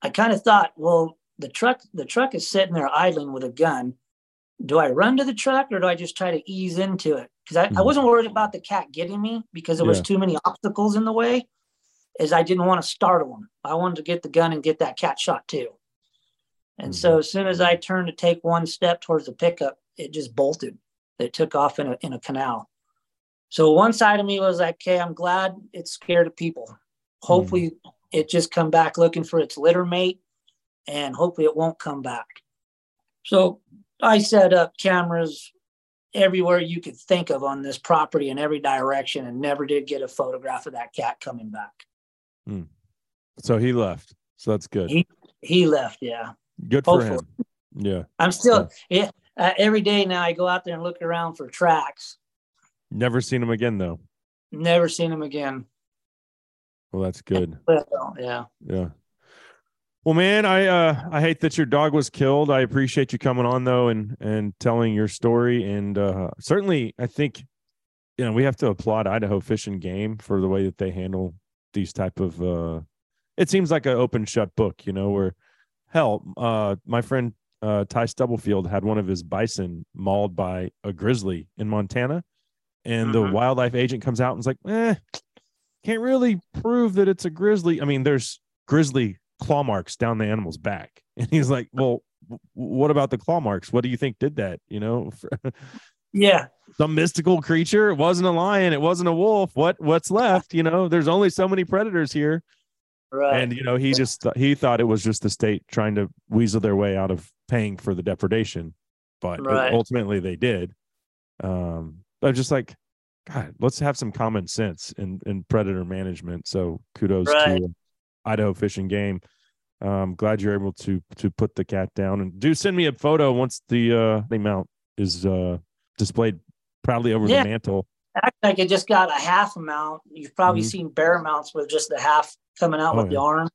I kind of thought, well, the truck, the truck is sitting there idling with a gun. Do I run to the truck or do I just try to ease into it? Because I, I Mhm. wasn't worried about the cat getting me because there was too many obstacles in the way. Is I didn't want to startle him. I wanted to get the gun and get that cat shot too. And so as soon as I turned to take one step towards the pickup, it just bolted. It took off in a in a canal. So one side of me was like, okay, I'm glad it's scared of people. Hopefully it just come back looking for its litter mate and hopefully it won't come back. So I set up cameras everywhere you could think of on this property in every direction and never did get a photograph of that cat coming back. So he left. So that's good. He he left, yeah. good for hopefully. him. Yeah. I'm still yeah. Uh, every day now I go out there and look around for tracks. Never seen him again though. Never seen him again. Well, that's good. Yeah. Yeah. Well, man, I uh I hate that your dog was killed. I appreciate you coming on though and and telling your story. And uh certainly I think you know we have to applaud Idaho Fish and Game for the way that they handle these type of uh it seems like an open shut book, you know, where hell, uh my friend uh Ty Stubblefield had one of his bison mauled by a grizzly in Montana. And the Mhm. wildlife agent comes out and is like, eh, can't really prove that it's a grizzly. I mean, there's grizzly claw marks down the animal's back. And he's like, well, w- what about the claw marks? What do you think did that? You know, Yeah. some mystical creature. It wasn't a lion. It wasn't a wolf. What what's left? You know, there's only so many predators here. Right. And you know, he just th- he thought it was just the state trying to weasel their way out of paying for the depredation, but Right. ultimately they did. Um, I'm just like, God, let's have some common sense in in predator management. So kudos Right. to Idaho Fish and Game. Um, glad you're able to to put the cat down and do send me a photo once the uh the mount is uh displayed proudly over Yeah. the mantle. Act like it just got a half amount. You've probably Mhm. seen bear mounts with just the half coming out Oh, with the arm.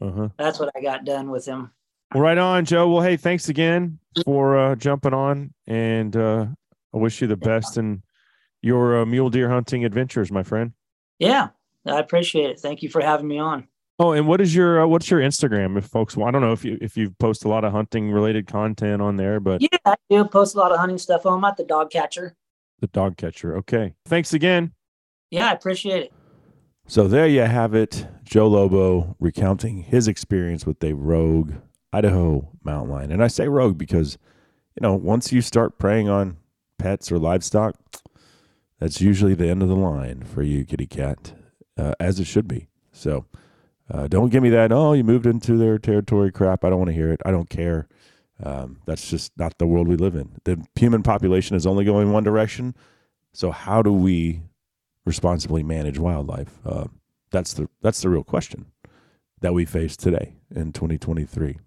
Uh-huh. That's what I got done with him. Well, right on, Joe. Well, hey, thanks again for uh, jumping on, and uh, I wish you the best in your uh, mule deer hunting adventures, my friend. Yeah, I appreciate it. Thank you for having me on. Oh, and what is your uh, what's your Instagram? If folks, well, I don't know if you if you post a lot of hunting related content on there, but Yeah, I do post a lot of hunting stuff. I'm at the dog catcher. the dog catcher. Okay, thanks again. Yeah, I appreciate it. So there you have it, Joe Lobo recounting his experience with a rogue Idaho mountain lion. And I say rogue because, you know, once you start preying on pets or livestock, that's usually the end of the line for you, kitty cat, uh, as it should be. So uh, don't give me that, oh, you moved into their territory crap. I don't want to hear it. I don't care. Um, that's just not the world we live in. The human population is only going one direction. So how do we responsibly manage wildlife? Uh, that's the that's the real question that we face today in 2023.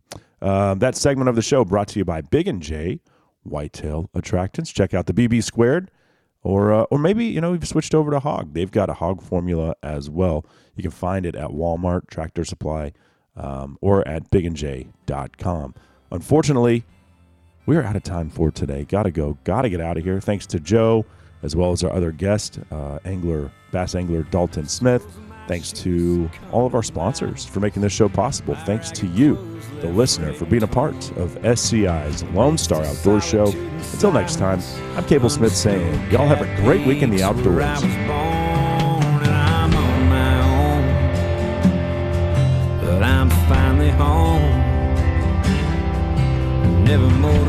Um, that segment of the show brought to you by Big and J Whitetail Attractants. Check out the BB squared, or uh, or maybe you know you've switched over to Hog. They've got a Hog formula as well. You can find it at Walmart, Tractor Supply, um, or at bigandj.com. Unfortunately, we are out of time for today. Got to go. Got to get out of here. Thanks to Joe, as well as our other guest, uh, angler, bass angler Dalton Smith. Thanks to all of our sponsors for making this show possible. Thanks to you, the listener, for being a part of SCI's Lone Star Outdoor Show. Until next time, I'm Cable Smith saying, y'all have a great week in the outdoors. Never more.